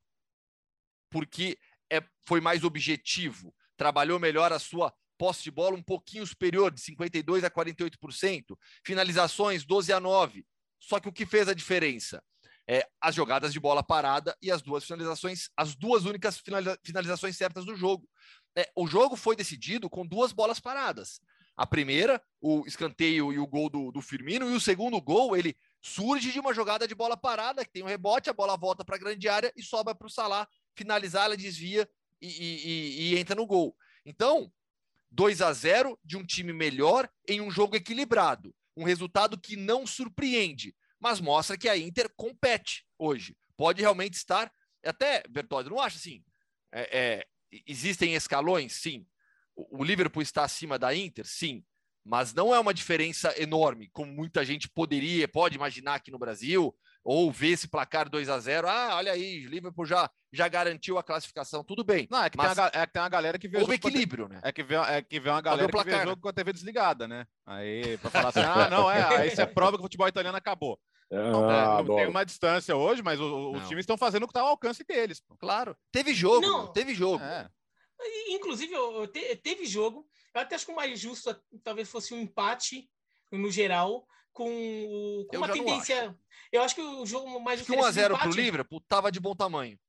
Porque é, foi mais objetivo, trabalhou melhor a sua posse de bola um pouquinho superior, de 52% a 48%, finalizações 12 a 9. Só que o que fez a diferença? É, as jogadas de bola parada e as duas finalizações, as duas únicas finalizações certas do jogo. É, o jogo foi decidido com duas bolas paradas. A primeira, o escanteio e o gol do, do Firmino, e o segundo gol, ele surge de uma jogada de bola parada, que tem um rebote, a bola volta para a grande área e sobra para o Salah finalizar, ela desvia e, e, e, entra no gol. Então, 2 a 0 de um time melhor em um jogo equilibrado. Um resultado que não surpreende, mas mostra que a Inter compete hoje. Pode realmente estar. Até, Bertoldi, não acha assim? É, é, existem escalões? Sim. O, o Liverpool está acima da Inter? Sim mas não é uma diferença enorme, como muita gente poderia, pode imaginar aqui no Brasil, ou ver esse placar 2 a 0 Ah, olha aí, Liverpool já, já garantiu a classificação, tudo bem. Não, é que, mas tem, uma, é que tem uma galera que vê o equilíbrio, né? É que vê, é que vê uma galera que vê o jogo com a TV desligada, né? Aí, para falar assim, ah, não, é, aí isso é prova que o futebol italiano acabou. Ah, não, tem uma distância hoje, mas o, os times estão fazendo o que está ao alcance deles. Pô. Claro. Teve jogo, não. teve jogo. É. Inclusive, teve jogo. Eu até acho que o mais justo talvez fosse um empate no geral, com, com uma tendência. Acho. Eu acho que o jogo mais justo. 1x0 para o Liverpool tava de bom tamanho.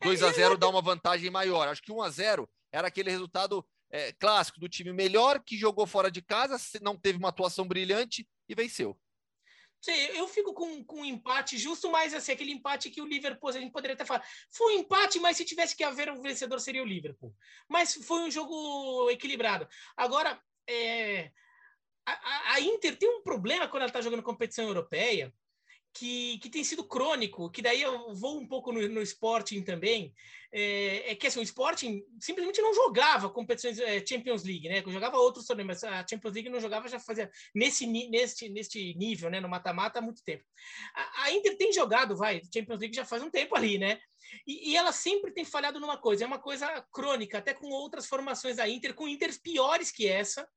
2 a 0 é, dá uma vantagem maior. Acho que 1 a 0 era aquele resultado é, clássico do time melhor que jogou fora de casa, não teve uma atuação brilhante e venceu. Sei, eu fico com, com um empate justo, mas assim, aquele empate que o Liverpool, a gente poderia até falar, foi um empate, mas se tivesse que haver um vencedor seria o Liverpool. Mas foi um jogo equilibrado. Agora, é, a, a Inter tem um problema quando ela está jogando competição europeia, que, que tem sido crônico, que daí eu vou um pouco no, no Sporting também, é, é, que assim, o Sporting simplesmente não jogava competições é, Champions League, né? Jogava outros torneios, mas a Champions League não jogava já fazia nesse, nesse, nesse nível, né? No mata-mata há muito tempo. A, a, Inter tem jogado, vai, Champions League já faz um tempo ali, né? E, e, ela sempre tem falhado numa coisa, é uma coisa crônica, até com outras formações da Inter, com Inters piores que essa,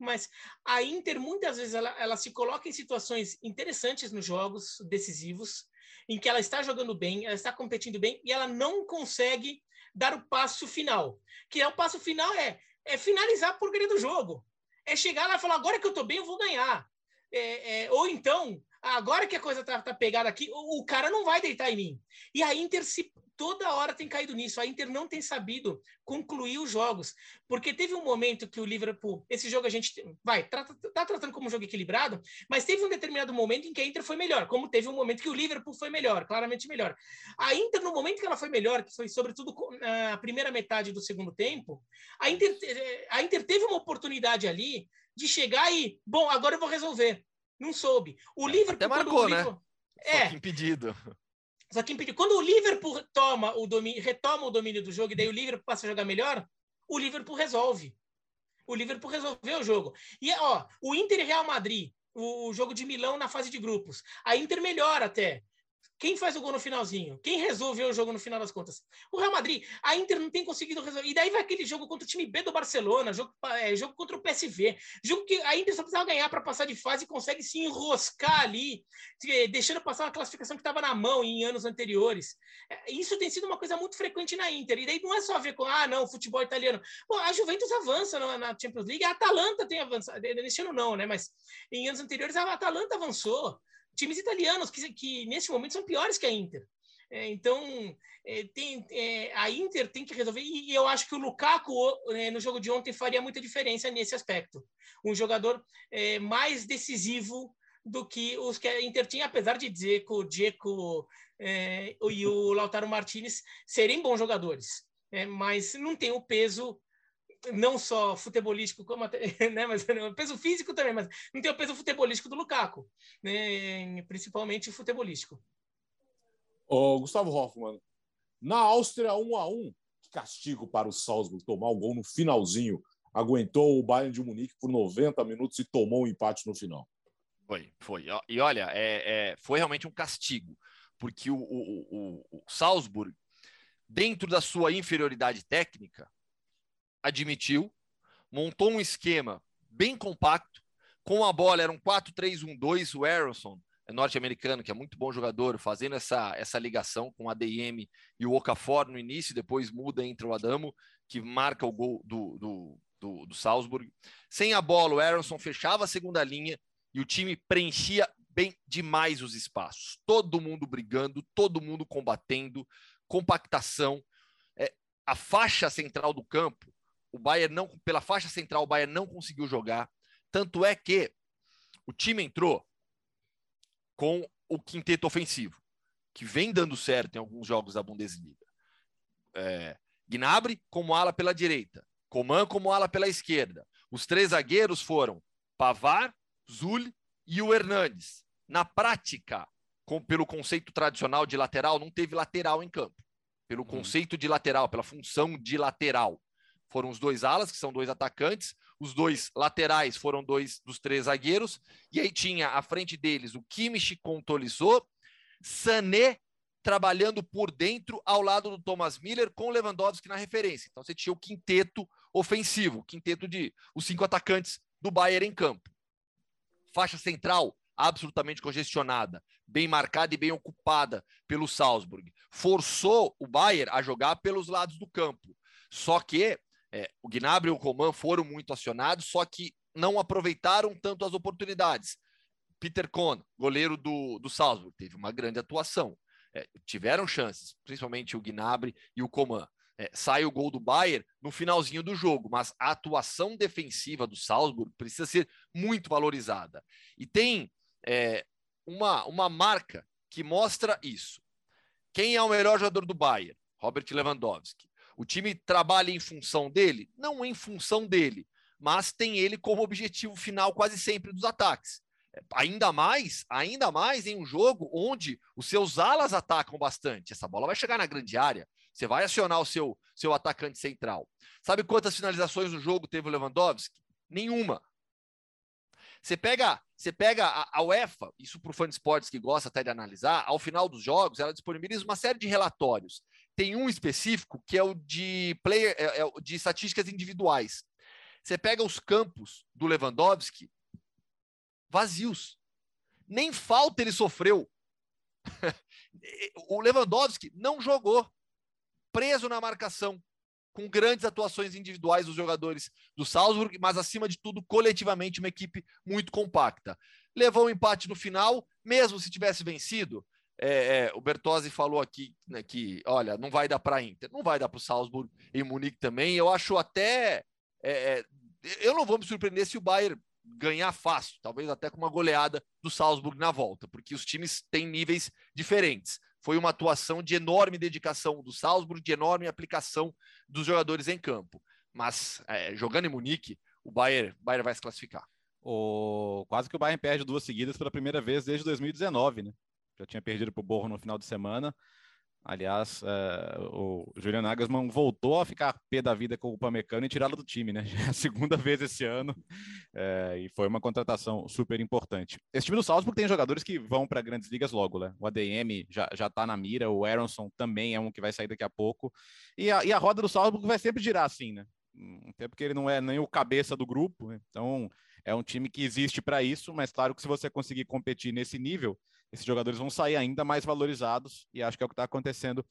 mas a Inter muitas vezes ela, ela se coloca em situações interessantes nos jogos decisivos, em que ela está jogando bem, ela está competindo bem e ela não consegue dar o passo final. Que é o passo final é, é finalizar a porcaria do jogo. É chegar lá e falar, agora que eu estou bem, eu vou ganhar. É, é, ou então, agora que a coisa tá, tá pegada aqui, o, o, cara não vai deitar em mim. E a Inter se toda hora tem caído nisso. A Inter não tem sabido concluir os jogos, porque teve um momento que o Liverpool, esse jogo a gente vai tá, tá tratando como um jogo equilibrado, mas teve um determinado momento em que a Inter foi melhor, como teve um momento que o Liverpool foi melhor, claramente melhor. A Inter no momento que ela foi melhor, que foi sobretudo na primeira metade do segundo tempo, a Inter a Inter teve uma oportunidade ali de chegar e, bom, agora eu vou resolver. Não soube. O é, Liverpool até marcou, o né? Liverpool, né? É. impedido. Só que impediu. Quando o Liverpool toma o domínio, retoma o domínio do jogo e daí o Liverpool passa a jogar melhor, o Liverpool resolve. O Liverpool resolveu o jogo. E ó, o Inter e Real Madrid, o jogo de Milão na fase de grupos. A Inter melhora até. Quem faz o gol no finalzinho? Quem resolveu o jogo no final das contas? O Real Madrid. A Inter não tem conseguido resolver. E daí vai aquele jogo contra o time B do Barcelona, jogo, é, jogo contra o PSV. Jogo que a Inter só precisava ganhar para passar de fase e consegue se enroscar ali, deixando passar uma classificação que estava na mão em anos anteriores. É, isso tem sido uma coisa muito frequente na Inter. E daí não é só ver com, ah, não, futebol italiano. A Juventus avança na Champions League, a Atalanta tem avançado. Nesse ano não, né? Mas em anos anteriores a Atalanta avançou times italianos que, que nesse momento são piores que a Inter. É, então, é, tem, é, a Inter tem que resolver, e eu acho que o Lukaku né, no jogo de ontem faria muita diferença nesse aspecto. Um jogador é, mais decisivo do que os que a Inter tinha, apesar de dizer que o Dzeko é, e o Lautaro Martinez serem bons jogadores, é, mas não tem o peso não só futebolístico, como até, né, mas o peso físico também, mas não tem o peso futebolístico do Lukaku, né, principalmente futebolístico. Ô, Gustavo Hoffmann, na Áustria, 1 a 1 que castigo para o Salzburg tomar o gol no finalzinho. Aguentou o Bayern de Munique por 90 minutos e tomou o um empate no final. Foi, foi. E olha, é, é, foi realmente um castigo, porque o, o, o, o Salzburg, dentro da sua inferioridade técnica, admitiu, montou um esquema bem compacto, com a bola era um 4-3-1-2, o Aronson, é norte-americano, que é muito bom jogador, fazendo essa, essa ligação com a DM e o Okafor no início, depois muda entre o Adamo, que marca o gol do, do, do, do Salzburg. Sem a bola, o Aronson fechava a segunda linha e o time preenchia bem demais os espaços. Todo mundo brigando, todo mundo combatendo, compactação. É, a faixa central do campo, o Bayern não, pela faixa central, o Bayern não conseguiu jogar. Tanto é que o time entrou com o quinteto ofensivo, que vem dando certo em alguns jogos da Bundesliga. É, Gnabry como ala pela direita, Coman como ala pela esquerda. Os três zagueiros foram Pavar, Zul e o Hernandes. Na prática, com, pelo conceito tradicional de lateral, não teve lateral em campo. Pelo uhum. conceito de lateral, pela função de lateral. Foram os dois alas, que são dois atacantes, os dois laterais foram dois dos três zagueiros, e aí tinha à frente deles o Kimmich com Tolisso, Sané trabalhando por dentro ao lado do Thomas Miller com Lewandowski na referência. Então você tinha o quinteto ofensivo, o quinteto de os cinco atacantes do Bayern em campo. Faixa central absolutamente congestionada, bem marcada e bem ocupada pelo Salzburg. Forçou o Bayern a jogar pelos lados do campo. Só que é, o Gnabry e o Coman foram muito acionados, só que não aproveitaram tanto as oportunidades. Peter Kohn, goleiro do, do Salzburg, teve uma grande atuação é, tiveram chances, principalmente o Gnabry e o Coman. É, sai o gol do Bayern no finalzinho do jogo, mas a atuação defensiva do Salzburg precisa ser muito valorizada. E tem é, uma, uma marca que mostra isso. Quem é o melhor jogador do Bayern? Robert Lewandowski. O time trabalha em função dele? Não em função dele, mas tem ele como objetivo final quase sempre dos ataques. Ainda mais, ainda mais em um jogo onde os seus alas atacam bastante. Essa bola vai chegar na grande área. Você vai acionar o seu, seu atacante central. Sabe quantas finalizações no jogo teve o Lewandowski? Nenhuma. Você pega, você pega a, a UEFA, isso para o fã de esportes que gosta até de analisar, ao final dos jogos, ela disponibiliza uma série de relatórios. Tem um específico que é o de player, é, é, de estatísticas individuais. Você pega os campos do Lewandowski, vazios. Nem falta ele sofreu. o Lewandowski não jogou, preso na marcação, com grandes atuações individuais dos jogadores do Salzburg, mas acima de tudo, coletivamente, uma equipe muito compacta. Levou um empate no final, mesmo se tivesse vencido. É, é, o Bertozzi falou aqui né, que, olha, não vai dar para a Inter, não vai dar para o Salzburg e Munique também. Eu acho até. É, é, eu não vou me surpreender se o Bayern ganhar fácil, talvez até com uma goleada do Salzburg na volta, porque os times têm níveis diferentes. Foi uma atuação de enorme dedicação do Salzburg, de enorme aplicação dos jogadores em campo. Mas é, jogando em Munique, o Bayern, o Bayern vai se classificar. O... Quase que o Bayern perde duas seguidas pela primeira vez desde 2019, né? Já tinha perdido para o Borro no final de semana. Aliás, uh, o Julian Nagelsmann voltou a ficar pé da vida com o Pamecano e tirá-lo do time, né? Já é a segunda vez esse ano uh, e foi uma contratação super importante. Esse time do Salzburg tem jogadores que vão para grandes ligas logo, né? O ADM já, já tá na mira, o Aronson também é um que vai sair daqui a pouco. E a, e a roda do Salzburg vai sempre girar assim, né? Até porque ele não é nem o cabeça do grupo, então é um time que existe para isso, mas claro que se você conseguir competir nesse nível, esses jogadores vão sair ainda mais valorizados, e acho que é o que está acontecendo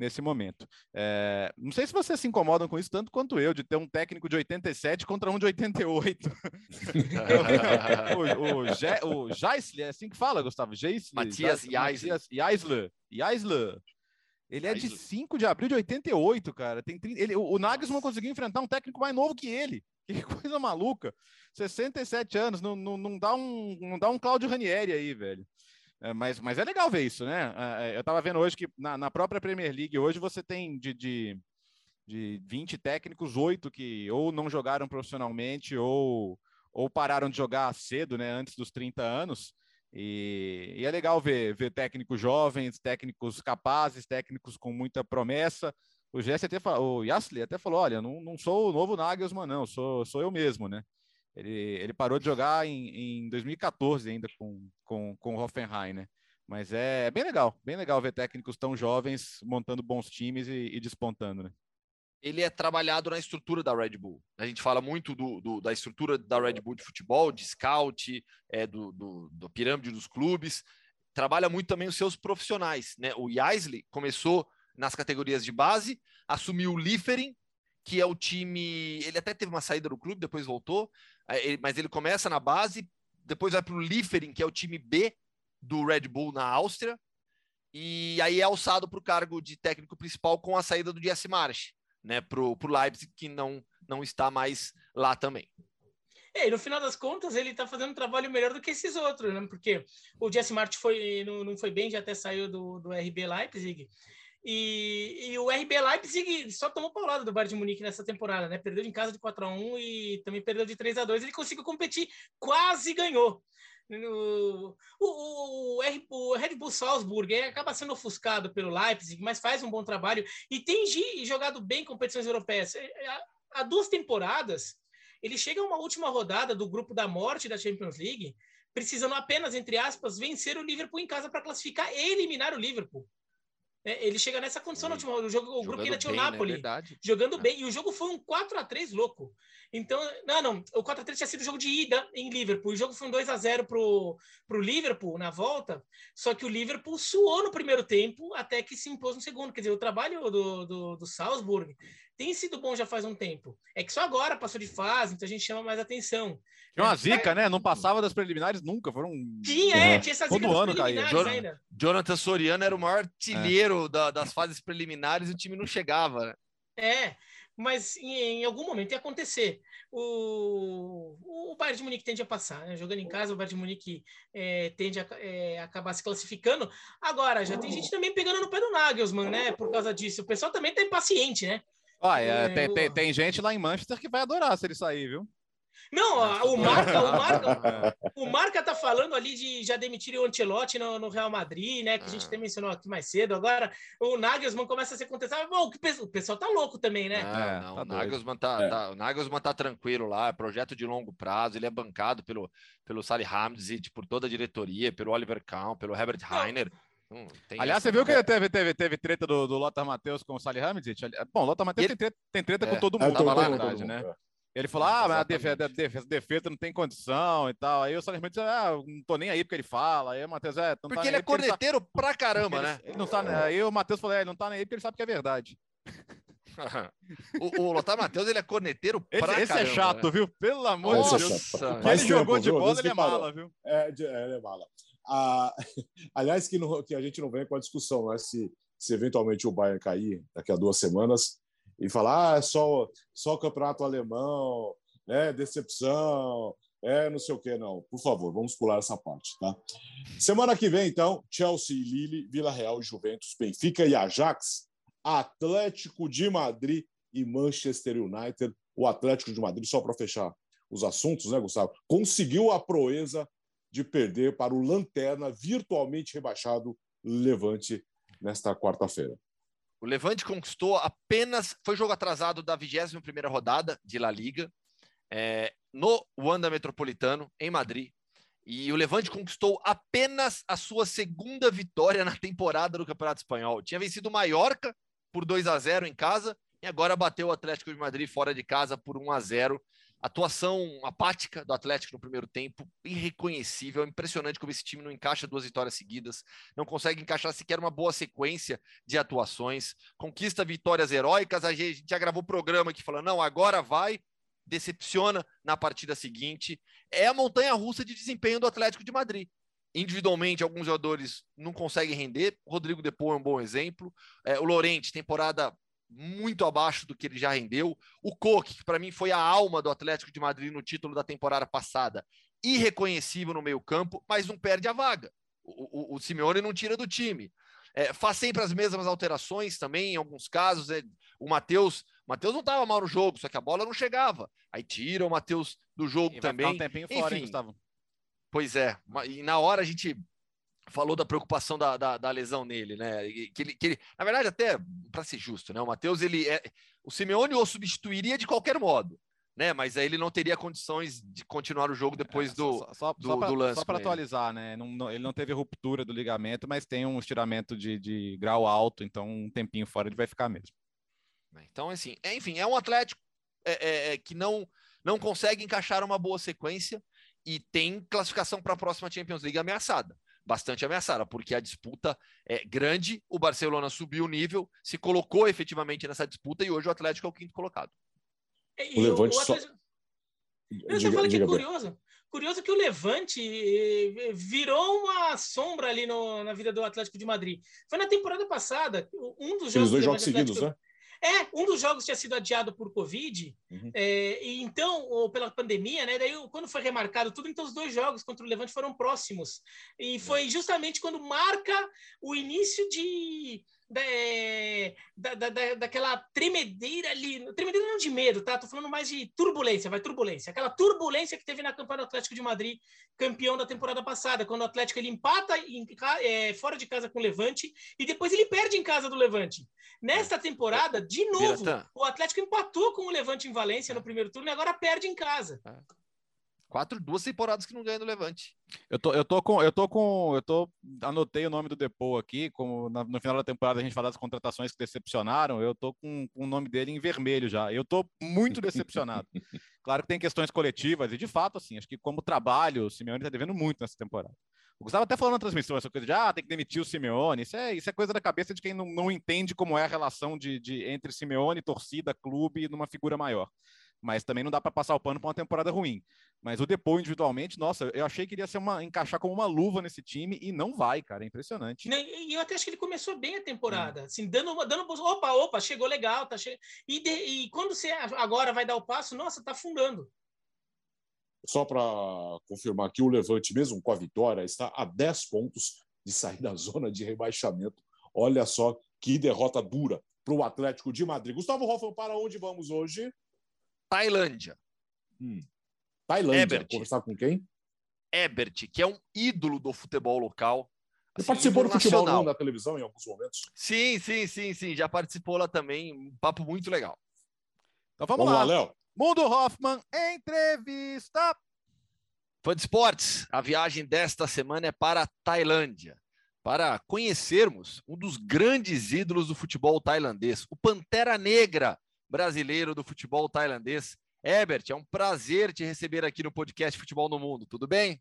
nesse momento. É, não sei se vocês se incomodam com isso tanto quanto eu, de ter um técnico de 87 contra um de 88. o, o, Ge, o Geisler, é assim que fala, Gustavo? Geisler, Matias Geisler. Geisler. Ele é de 5 de abril de 88, cara. Tem 30, ele, o Nagelsmann conseguiu enfrentar um técnico mais novo que ele. Que coisa maluca. 67 anos, não, não, não, dá um, não dá um Claudio Ranieri aí, velho. É, mas, mas é legal ver isso, né? É, é eu estava vendo hoje que na, na, própria Premier League, hoje você tem de, de, de 20 técnicos, oito que ou não jogaram profissionalmente ou, ou pararam de jogar cedo, né? Antes dos 30 anos. E, e, é legal ver, ver técnicos jovens, técnicos capazes, técnicos com muita promessa. O Jesse até falou, o Yasli até falou: olha, não, não sou o novo Nagelsmann, não, sou, sou eu mesmo, né? Ele, ele parou de jogar em, em 2014 ainda com, com, com o Hoffenheim, né? Mas é bem legal, bem legal ver técnicos tão jovens montando bons times e, e despontando, né? Ele é trabalhado na estrutura da Red Bull. A gente fala muito do, do da estrutura da Red Bull de futebol, de scout, é, do, do, do pirâmide dos clubes. Trabalha muito também os seus profissionais, né? O Yaisley começou nas categorias de base, assumiu o Liefering, que é o time. Ele até teve uma saída do clube, depois voltou, mas ele começa na base, depois vai para o Liefering, que é o time B do Red Bull na Áustria, e aí é alçado para o cargo de técnico principal com a saída do Jesse March, né, para o Leipzig, que não, não está mais lá também. É, e no final das contas, ele está fazendo um trabalho melhor do que esses outros, né? Porque o Jesse March foi, não, não foi bem, já até saiu do, do RB Leipzig. E, e, o RB Leipzig só tomou paulada do Bayern de Munique nessa temporada, né? Perdeu em casa de 4 a 1 e também perdeu de 3 a 2 Ele conseguiu competir, quase ganhou. O, o, o, o Red Bull Salzburg acaba sendo ofuscado pelo Leipzig, mas faz um bom trabalho e tem jogado bem competições europeias. É, é, há duas temporadas, ele chega a uma última rodada do grupo da morte da Champions League, precisando apenas, entre aspas, vencer o Liverpool em casa para classificar e eliminar o Liverpool. É, ele chega nessa condição no último jogo, o grupo ainda tinha o né? Napoli né? jogando é. bem, e o jogo foi um 4 a 3 louco. Então, não, não, o 4 a 3 tinha sido o jogo de ida em Liverpool. O jogo foi um 2 a 0 pro pro Liverpool na volta, só que o Liverpool suou no primeiro tempo até que se impôs no segundo. Quer dizer, o trabalho do, do, do Salzburg tem sido bom já faz um tempo. É que só agora passou de fase, então a gente chama mais atenção. Tinha uma zica, né? Não passava das preliminares nunca. Foram. Tinha, é, tinha essa zica Todo ano caía. Jonathan, Jonathan Soriano era o maior artilheiro é. da, das fases preliminares e o time não chegava. Né? É, mas em, em, algum momento ia acontecer. O, o Bayern de Munique tende a passar, né? Jogando em casa, o Bayern de Munique é, tende a é, acabar se classificando. Agora, já tem gente também pegando no pé do Nagelsmann, né? Por causa disso. O pessoal também tá impaciente, né? Olha, é, tem, tem, tem gente lá em Manchester que vai adorar se ele sair, viu? Não, o Marca, o Marca, o Marca tá falando ali de já demitir o Ancelotti no, no, Real Madrid, né? Que a gente até mencionou aqui mais cedo. Agora o Nagelsmann começa a ser contestado. Bom, o pessoal tá louco também, né? É, não, tá o, Nagelsmann tá, é. tá, o Nagelsmann tá tranquilo lá, é projeto de longo prazo. Ele é bancado pelo, pelo Sally Hamzit, por toda a diretoria, pelo Oliver Kahn, pelo Herbert Heiner. Hum, Aliás, você viu que teve, teve, teve treta do, do Lothar Matheus com o Sally Hamzit? Bom, o Lothar Matheus ele... tem treta, tem treta é, com todo mundo, na verdade, né? Ele falou: ah, mas a defesa, a defesa, defesa, não tem condição e tal. Aí o Salerno disse: ah, não tô nem aí porque ele fala. Aí o Matheus é. porque tá ele é corneteiro ele pra caramba, ele, né? Ele não tá, aí o Matheus falou: é, ele não tá nem aí porque ele sabe que é verdade. o, o Lothar Matheus, ele é corneteiro pra esse, esse é caramba, é chato, né? viu? Pelo amor de Deus. O que ele jogou de bola, ele é mala, viu? É, ele é mala. Ah, aliás, que, não, que a gente não vem com a discussão, né? Se, se eventualmente o Bayern cair daqui a duas semanas e falar, ah, é só, só o campeonato alemão, né? Decepção, é não sei o que, não. Por favor, vamos pular essa parte, tá? Semana que vem, então, Chelsea e Lille, Vila Real Juventus, Benfica e Ajax, Atlético de Madrid e Manchester United. O Atlético de Madrid, só para fechar os assuntos, né, Gustavo? Conseguiu a proeza de perder para o Lanterna, virtualmente rebaixado Levante, nesta quarta-feira. O Levante conquistou apenas. Foi jogo atrasado da 21 rodada de La Liga é, no Wanda Metropolitano, em Madrid. E o Levante conquistou apenas a sua segunda vitória na temporada do Campeonato Espanhol. Tinha vencido o Mallorca por 2 a 0 em casa e agora bateu o Atlético de Madrid fora de casa por 1 a 0. Atuação apática do Atlético no primeiro tempo, irreconhecível. Impressionante como esse time não encaixa duas vitórias seguidas, não consegue encaixar sequer uma boa sequência de atuações. Conquista vitórias heróicas. A gente já gravou programa que falou: não, agora vai decepciona na partida seguinte. É a montanha russa de desempenho do Atlético de Madrid. Individualmente, alguns jogadores não conseguem render. O Rodrigo Depô é um bom exemplo. É, o Lorente, temporada muito abaixo do que ele já rendeu. O Coque, que para mim foi a alma do Atlético de Madrid no título da temporada passada, irreconhecível no meio-campo, mas não perde a vaga. O, o, o Simeone não tira do time. É, faz sempre as mesmas alterações também, em alguns casos. É, o Matheus Matheus não estava mal no jogo, só que a bola não chegava. Aí tira o Matheus do jogo e também. um tempinho fora, Enfim, hein, Gustavo? Pois é. E na hora a gente falou da preocupação da, da, da lesão nele, né? Que ele, que ele, na verdade, até para ser justo, né? O Matheus, ele é. O Simeone o substituiria de qualquer modo. Né, mas aí ele não teria condições de continuar o jogo depois é, do, só, só, do, só pra, do lance. Só para atualizar, né? Não, não, ele não teve ruptura do ligamento, mas tem um estiramento de, de grau alto, então um tempinho fora ele vai ficar mesmo. Né? Então, assim, é, enfim, é um Atlético é, é, é, que não, não consegue encaixar uma boa sequência e tem classificação para a próxima Champions League ameaçada. Bastante ameaçada, porque a disputa é grande, o Barcelona subiu o nível, se colocou efetivamente nessa disputa e hoje o Atlético é o quinto colocado. E o Levante o Atlético... só... Eu diga, falo que é curioso. Curioso que o Levante eh, virou uma sombra ali no, na vida do Atlético de Madrid. Foi na temporada passada, um dos jogos. dois jogos seguidos, Atlético... né? É, um dos jogos tinha sido adiado por Covid, uhum. é, e então, ou pela pandemia, né? Daí, quando foi remarcado tudo, então os dois jogos contra o Levante foram próximos. E foi justamente quando marca o início de da, da, da, daquela tremedeira ali, tremedeira não de medo, tá? Tô falando mais de turbulência, vai turbulência. Aquela turbulência que teve na campanha do Atlético de Madrid, campeão da temporada passada, quando o Atlético ele empata em, é, fora de casa com o Levante e depois ele perde em casa do Levante. Nesta temporada, de novo, o Atlético empatou com o Levante em Valência no primeiro turno e agora perde em casa. Quatro, duas temporadas que não ganha no Levante. Eu tô, eu tô com, eu tô com, eu tô, anotei o nome do Depô aqui, como na, no final da temporada a gente fala das contratações que decepcionaram, eu tô com, com, o nome dele em vermelho já. Eu tô muito decepcionado. claro que tem questões coletivas e de fato, assim, acho que como trabalho, o Simeone tá devendo muito nessa temporada. O Gustavo até falou na transmissão essa coisa de ah, tem que demitir o Simeone. Isso é, isso é coisa da cabeça de quem não, não entende como é a relação de, de entre Simeone, torcida, clube e numa figura maior mas também não dá para passar o pano para uma temporada ruim. Mas o Depô individualmente, nossa, eu achei que iria ser uma encaixar como uma luva nesse time e não vai, cara, é impressionante. E eu até acho que ele começou bem a temporada, é. assim, dando dando opa, opa, chegou legal, tá che... e, de, e quando você agora vai dar o passo, nossa, tá afundando. Só para confirmar aqui, o Levante, mesmo com a vitória, está a 10 pontos de sair da zona de rebaixamento. Olha só que derrota dura para o Atlético de Madrid. Gustavo Hoffman, para onde vamos hoje? Tailândia. Hum. Tailândia. Ebert. Conversar com quem? Ebert, que é um ídolo do futebol local. Assim, participou do futebol na televisão em alguns momentos? Sim, sim, sim, sim. Já participou lá também. Um papo muito legal. Então vamos, vamos lá, Léo. Mundo Hoffman, entrevista. Fã de esportes, a viagem desta semana é para a Tailândia, para conhecermos um dos grandes ídolos do futebol tailandês, o Pantera Negra, brasileiro do futebol tailandês. Herbert, é um prazer te receber aqui no podcast Futebol no Mundo. Tudo bem?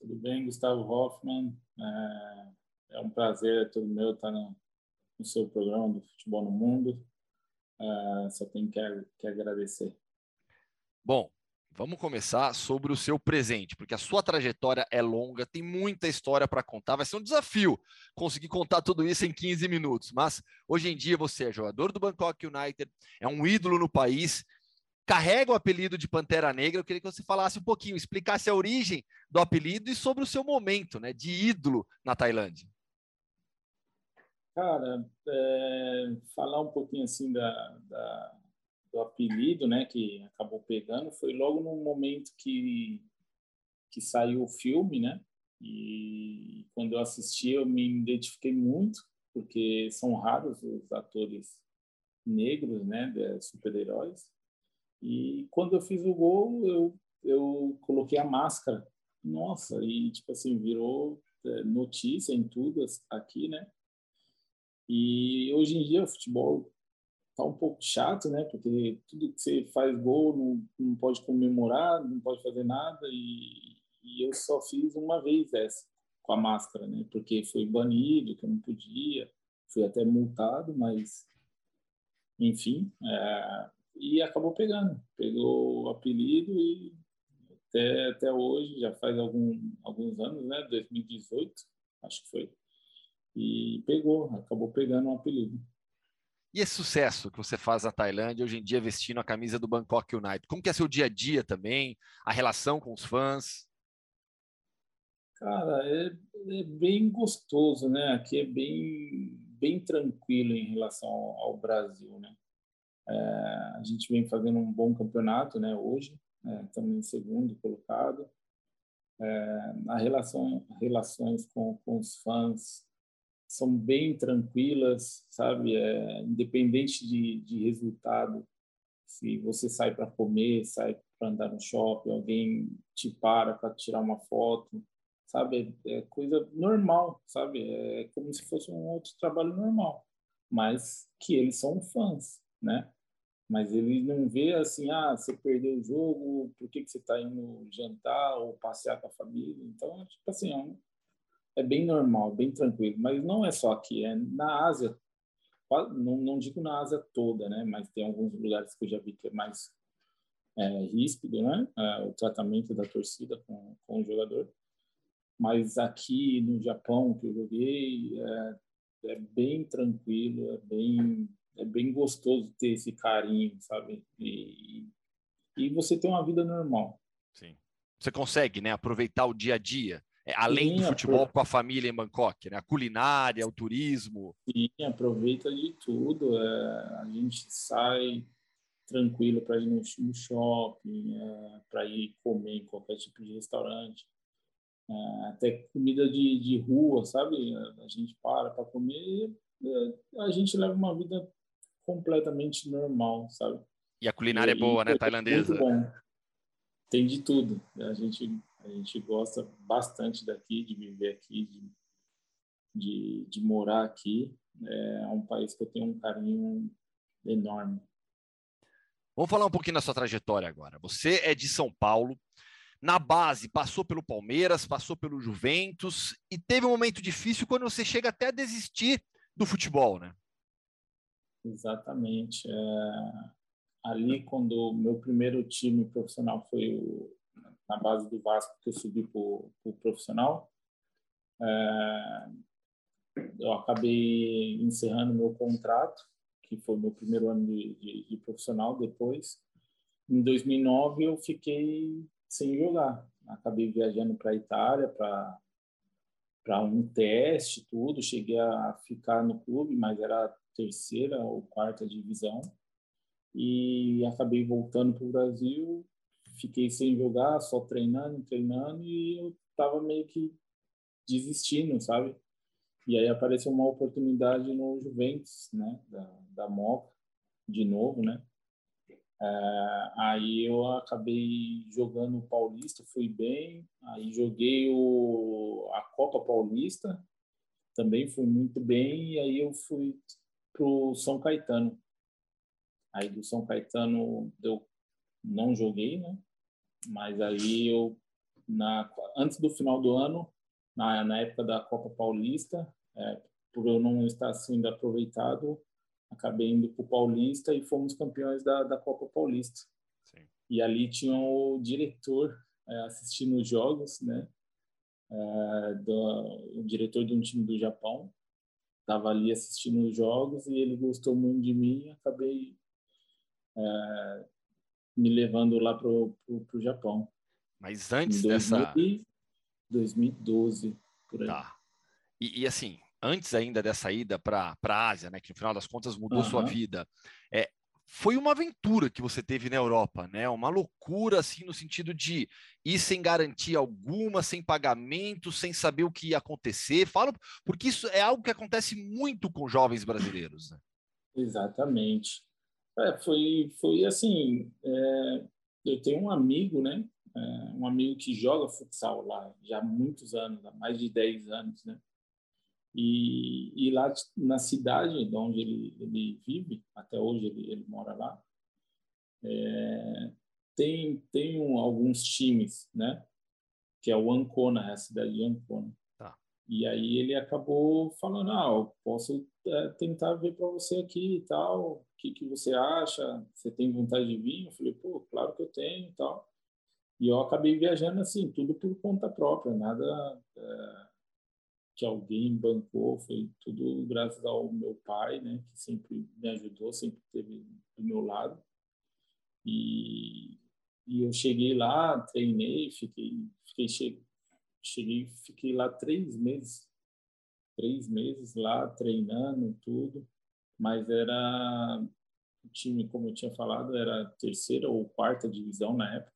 Tudo bem, Gustavo Hoffman. É, é um prazer, é todo meu estar no, no, seu programa do Futebol no Mundo. É, só tenho que, que agradecer. Bom, Vamos começar sobre o seu presente, porque a sua trajetória é longa, tem muita história para contar. Vai ser um desafio conseguir contar tudo isso em 15 minutos. Mas hoje em dia você é jogador do Bangkok United, é um ídolo no país, carrega o apelido de Pantera Negra. Eu queria que você falasse um pouquinho, explicasse a origem do apelido e sobre o seu momento né, de ídolo na Tailândia. Cara, é, falar um pouquinho assim da, da do apelido, né, que acabou pegando, foi logo no momento que que saiu o filme, né? E quando eu assisti, eu me identifiquei muito, porque são raros os atores negros, né, super-heróis. E quando eu fiz o gol, eu eu coloquei a máscara. Nossa, e tipo assim, virou é, notícia em tudo aqui, né? E hoje em dia o futebol tá um pouco chato, né? Porque tudo que você faz gol não, não pode comemorar, não pode fazer nada e, e, eu só fiz uma vez essa com a máscara, né? Porque foi banido, que eu não podia, fui até multado, mas enfim, é, e acabou pegando, pegou o apelido e até, até hoje, já faz algum, alguns anos, né? 2018, acho que foi, e pegou, acabou pegando o apelido. E esse sucesso que você faz na Tailândia, hoje em dia vestindo a camisa do Bangkok United, como que é seu dia a dia também, a relação com os fãs? Cara, é, é bem gostoso, né? Aqui é bem, bem tranquilo em relação ao, ao Brasil, né? É, a gente vem fazendo um bom campeonato, né? Hoje, né? estamos em segundo colocado. É, a relação, relações com, com os fãs são bem tranquilas, sabe? É, independente de, de resultado, se você sai para comer, sai para andar no shopping, alguém te para para tirar uma foto, sabe? É, é coisa normal, sabe? É como se fosse um outro trabalho normal, mas que eles são fãs, né? Mas ele não vê assim, ah, você perdeu o jogo, por que, que você está indo jantar ou passear com a família? Então, tipo assim, é um, é bem normal, bem tranquilo. Mas não é só aqui, é na Ásia. Não, não digo na Ásia toda, né? Mas tem alguns lugares que eu já vi que é mais é, ríspido, né? É, o tratamento da torcida com, com o jogador. Mas aqui no Japão que eu joguei é, é bem tranquilo, é bem é bem gostoso ter esse carinho, sabe? E, e você tem uma vida normal. Sim. Você consegue, né, aproveitar o dia a dia, é, além Sim, do futebol com a família em Bangkok, né? A culinária, o turismo. Sim, aproveita de tudo. É, a gente sai tranquilo para ir no, no shopping, é, para ir comer em qualquer tipo de restaurante. É, até comida de, de rua, sabe? A gente para para comer e é, a gente leva uma vida completamente normal, sabe? E a culinária e, é boa, né? Tailandesa. Muito bom. Tem de tudo. A gente, a gente gosta bastante daqui, de viver aqui, de, de, de morar aqui. É um país que eu tenho um carinho enorme. Vamos falar um pouquinho da sua trajetória agora. Você é de São Paulo, na base passou pelo Palmeiras, passou pelo Juventus e teve um momento difícil quando você chega até a desistir do futebol, né? Exatamente. É, ali, quando o meu primeiro time profissional foi o, na base do Vasco, que eu subi para o profissional, é, eu acabei encerrando meu contrato, que foi meu primeiro ano de, de, de profissional. Depois, em 2009, eu fiquei sem jogar. Acabei viajando para a Itália para para um teste, tudo. Cheguei a ficar no clube, mas era terceira ou quarta divisão. E acabei voltando para o Brasil. Fiquei sem jogar, só treinando, treinando, e eu estava meio que desistindo, sabe? E aí apareceu uma oportunidade no Juventus, né, da, da Moca, de novo, né? É, aí eu acabei jogando o Paulista, fui bem. Aí joguei o, a Copa Paulista, também fui muito bem. E aí eu fui pro São Caetano. Aí do São Caetano eu não joguei, né? Mas aí eu na antes do final do ano, na, na época da Copa Paulista, é, por eu não estar sendo aproveitado, acabei indo para o Paulista e fomos campeões da, da Copa Paulista. Sim. E ali tinha o diretor é, assistindo os jogos, né? É, do, o diretor de um time do Japão estava ali assistindo os jogos e ele gostou muito de mim e acabei é, me levando lá para o Japão. Mas antes 2000, dessa... 2012, por aí. Tá. E, e assim, antes ainda dessa ida para a Ásia, né, que no final das contas mudou uhum. sua vida, é, foi uma aventura que você teve na Europa, né? Uma loucura, assim, no sentido de ir sem garantia alguma, sem pagamento, sem saber o que ia acontecer. Falo, porque isso é algo que acontece muito com jovens brasileiros. Né? Exatamente. É, foi, foi assim. É, eu tenho um amigo, né? É, um amigo que joga futsal lá já há muitos anos, há mais de 10 anos, né? E, e lá na cidade de onde ele, ele vive, até hoje ele, ele mora lá, é, tem, tem um, alguns times, né? Que é o Ancona, é a cidade de Ancona. Tá. E aí ele acabou falando, ah, eu posso é, tentar ver para você aqui e tal, o que, que você acha? Você tem vontade de vir? Eu falei, pô, claro que eu tenho e tal. E eu acabei viajando assim, tudo por conta própria, nada... É, que alguém bancou, foi tudo graças ao meu pai, né, que sempre me ajudou, sempre esteve do meu lado. E, e eu cheguei lá, treinei, fiquei, fiquei cheguei, fiquei lá três meses, três meses lá treinando tudo, mas era o time, como eu tinha falado, era terceira ou quarta divisão na época.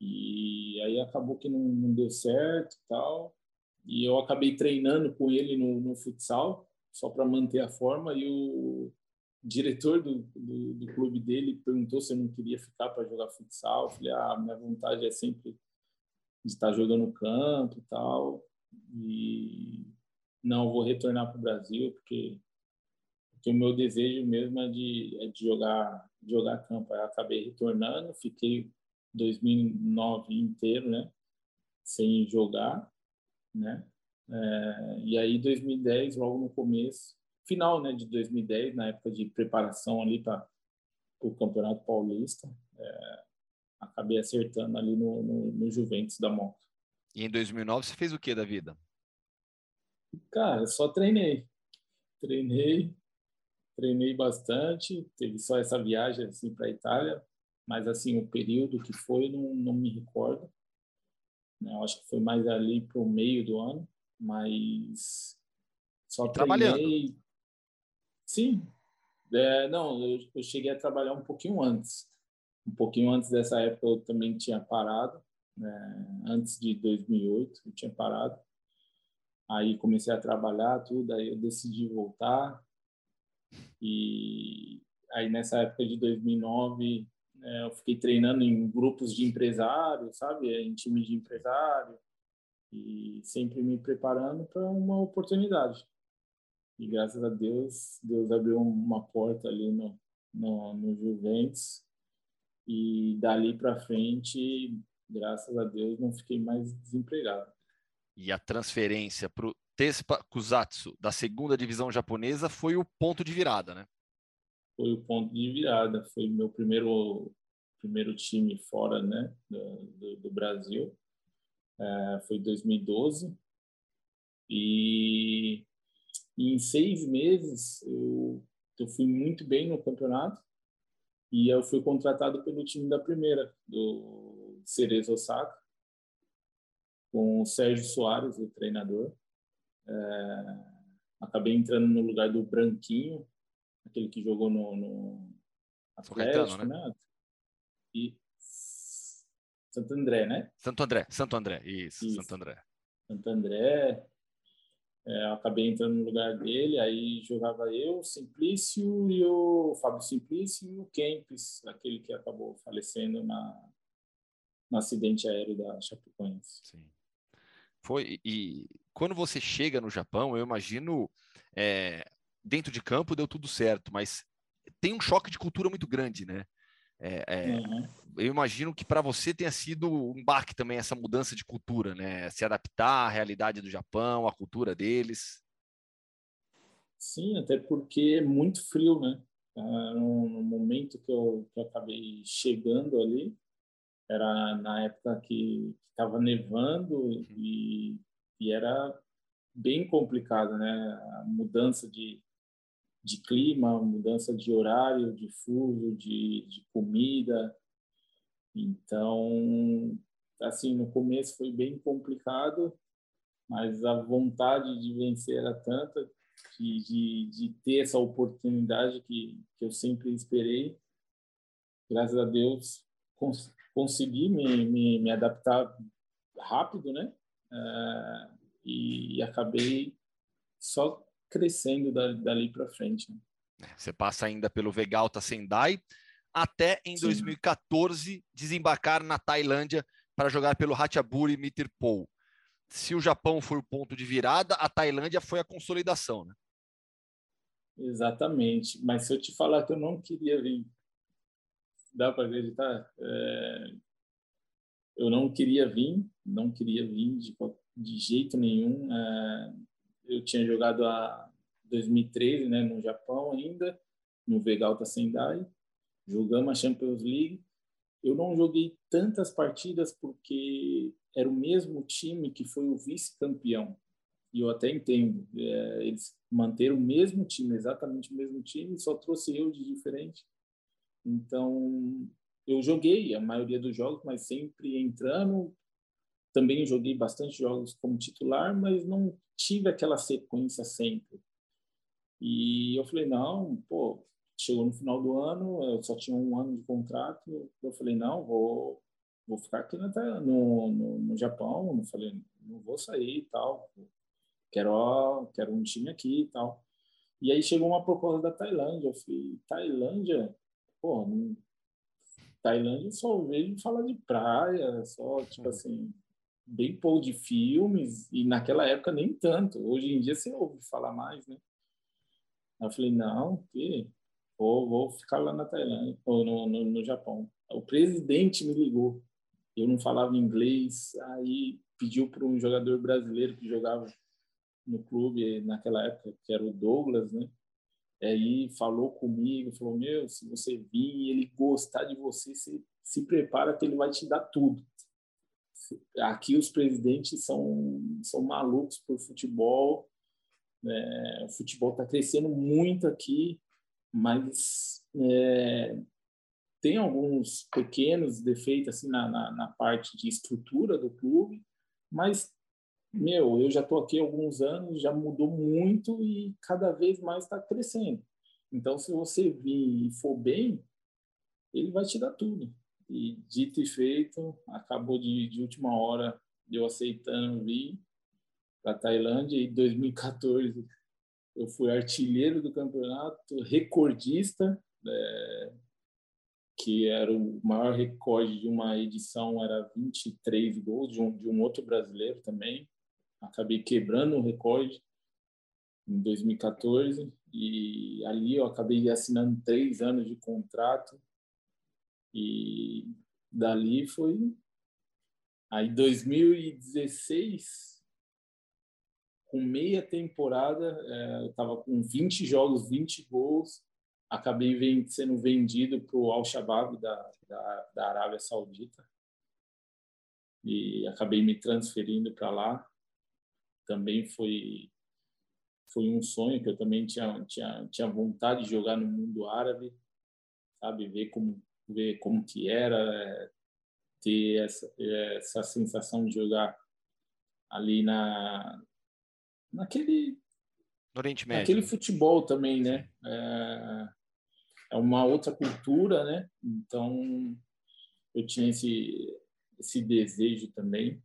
E aí acabou que não, não deu certo tal e eu acabei treinando com ele no, no futsal, só para manter a forma, e o diretor do, do, do, clube dele perguntou se eu não queria ficar para jogar futsal. Eu falei, ah, minha vontade é sempre de estar jogando campo e tal, e não, vou retornar para o Brasil, porque, porque o meu desejo mesmo é de, é de jogar, de jogar campo. Aí acabei retornando, fiquei 2009 inteiro, né, sem jogar, né? É, e aí, 2010, logo no começo, final né, de 2010, na época de preparação ali para o Campeonato Paulista, é, acabei acertando ali no, no, no, Juventus da Moto. E em 2009 você fez o que da vida? Cara, só treinei. Treinei, treinei bastante. Teve só essa viagem assim para a Itália, mas assim o período que foi não, não me recordo. Né? Eu acho que foi mais ali para o meio do ano, mas só e treinei. Trabalhando. Sim. É, não, eu, eu cheguei a trabalhar um pouquinho antes. Um pouquinho antes dessa época eu também tinha parado. Né? Antes de 2008 eu tinha parado. Aí comecei a trabalhar tudo, aí eu decidi voltar. E aí nessa época de 2009 é, eu fiquei treinando em grupos de empresários, sabe, em time de empresário e sempre me preparando para uma oportunidade. E graças a Deus, Deus abriu uma porta ali no, no, no Juventus. E dali para frente, graças a Deus, não fiquei mais desempregado. E a transferência para o Tespa Kusatsu da segunda divisão japonesa foi o ponto de virada, né? Foi o ponto de virada. Foi meu primeiro primeiro time fora, né, do, do, do Brasil. É, foi 2012 e e em seis meses, eu, eu fui muito bem no campeonato e eu fui contratado pelo time da primeira, do Cerezo Osaka, com o Sérgio Soares, o treinador. É, acabei entrando no lugar do Branquinho, aquele que jogou no, no Atlético, Caetano, né? né? E Santo André, né? Santo André, Santo André, isso, isso. Santo André. Santo André, é, acabei entrando no lugar dele, aí jogava eu, Simplício e o Fábio Simplício e o Kempis, aquele que acabou falecendo na, no acidente aéreo da Chapecoense. Sim. Foi, e quando você chega no Japão, eu imagino, é, dentro de campo deu tudo certo, mas tem um choque de cultura muito grande, né? É, é, uhum. Eu imagino que para você tenha sido um baque também essa mudança de cultura, né? Se adaptar à realidade do Japão, à cultura deles. Sim, até porque é muito frio, né? No, momento que eu, que eu acabei chegando ali, era na época que estava nevando uhum. e, e era bem complicado, né? A mudança de, de clima, mudança de horário, de fuso, de, de comida. Então, assim, no começo foi bem complicado, mas a vontade de vencer era tanta, de, de, de ter essa oportunidade que, que eu sempre esperei. Graças a Deus, cons consegui me, me, me, adaptar rápido, né? Uh, e acabei só crescendo dali para frente. Né? Você passa ainda pelo Vegalta Sendai, até em Sim. 2014 desembarcar na Tailândia para jogar pelo Ratchaburi Mitterpool. Se o Japão foi o ponto de virada, a Tailândia foi a consolidação, né? Exatamente. Mas se eu te falar que eu não queria vir, dá para acreditar? É... Eu não queria vir, não queria vir de, de jeito nenhum. É eu tinha jogado a 2013, né, no Japão ainda, no Vegalta Sendai. Jogamos a Champions League. Eu não joguei tantas partidas porque era o mesmo time que foi o vice-campeão. E eu até entendo. É, eles manteram o mesmo time, exatamente o mesmo time, só trouxe eu de diferente. Então, eu joguei a maioria dos jogos, mas sempre entrando. Também joguei bastante jogos como titular, mas não tive aquela sequência sempre. E eu falei, não, pô, chegou no final do ano, eu só tinha um ano de contrato, eu falei, não, vou, vou ficar aqui no, no, no Japão, eu falei, não vou sair e tal, quero, quero um time aqui e tal. E aí chegou uma proposta da Tailândia, eu falei, Tailândia? Pô, não, Tailândia só vejo falar de praia, só, tipo uhum. assim, bem pouco de filmes, e naquela época nem tanto. Hoje em dia você ouve falar mais, né? Eu falei, não, que vou, vou ficar lá na Tailândia, ou no, no, no Japão. O presidente me ligou. Eu não falava inglês, aí pediu para um jogador brasileiro que jogava no clube naquela época, que era o Douglas, né? Aí falou comigo, falou: Meu, se você vir e ele gostar de você, se, se prepara que ele vai te dar tudo. Aqui os presidentes são, são malucos por futebol. É, o futebol está crescendo muito aqui, mas é, tem alguns pequenos defeitos assim na, na, na, parte de estrutura do clube, mas meu, eu já estou aqui há alguns anos, já mudou muito e cada vez mais está crescendo. Então, se você vir e for bem, ele vai te dar tudo. E dito e feito, acabou de, de última hora eu aceitando vir para Tailândia e em 2014 eu fui artilheiro do campeonato, recordista, é, que era o maior recorde de uma edição, era 23 gols de um, de um outro brasileiro também. Acabei quebrando o recorde em 2014 e ali eu acabei assinando três anos de contrato e dali foi aí 2016 com meia temporada é, eu estava com 20 jogos 20 gols acabei sendo vendido para o Al Shabaab da, da, da Arábia Saudita. E acabei me transferindo para lá. Também foi foi um sonho que eu também tinha tinha tinha vontade de jogar no mundo árabe sabe? Ver como ver como que era é, ter essa essa sensação de jogar ali na naquele no Oriente Médio. naquele futebol também né? É, é uma outra cultura né? Então eu tinha esse esse desejo também.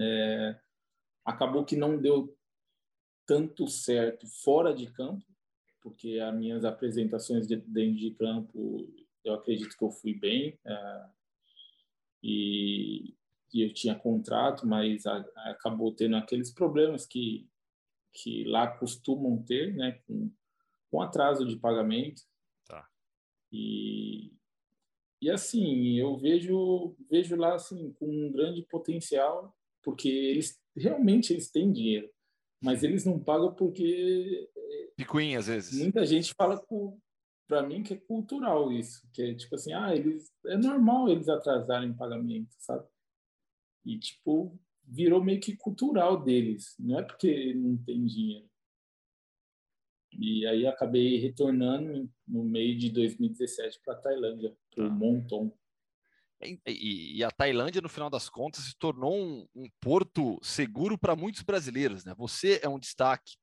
É, acabou que não deu tanto certo fora de campo, porque as minhas apresentações dentro de campo, eu acredito que eu fui bem, é, e, e, eu tinha contrato, mas a, acabou tendo aqueles problemas que, que lá costumam ter, né, com, com atraso de pagamento. Tá. E, e assim, eu vejo, vejo lá assim, com um grande potencial, porque eles realmente eles têm dinheiro, mas eles não pagam porque picuinha às vezes. Muita gente fala para mim que é cultural isso, que é tipo assim, ah, eles é normal eles atrasarem pagamento, sabe? E tipo virou meio que cultural deles, não é porque não tem dinheiro. E aí acabei retornando no meio de 2017 para Tailândia, para o Monton. E, e, a Tailândia, no final das contas, se tornou um, um porto seguro para muitos brasileiros. Né? Você é um destaque.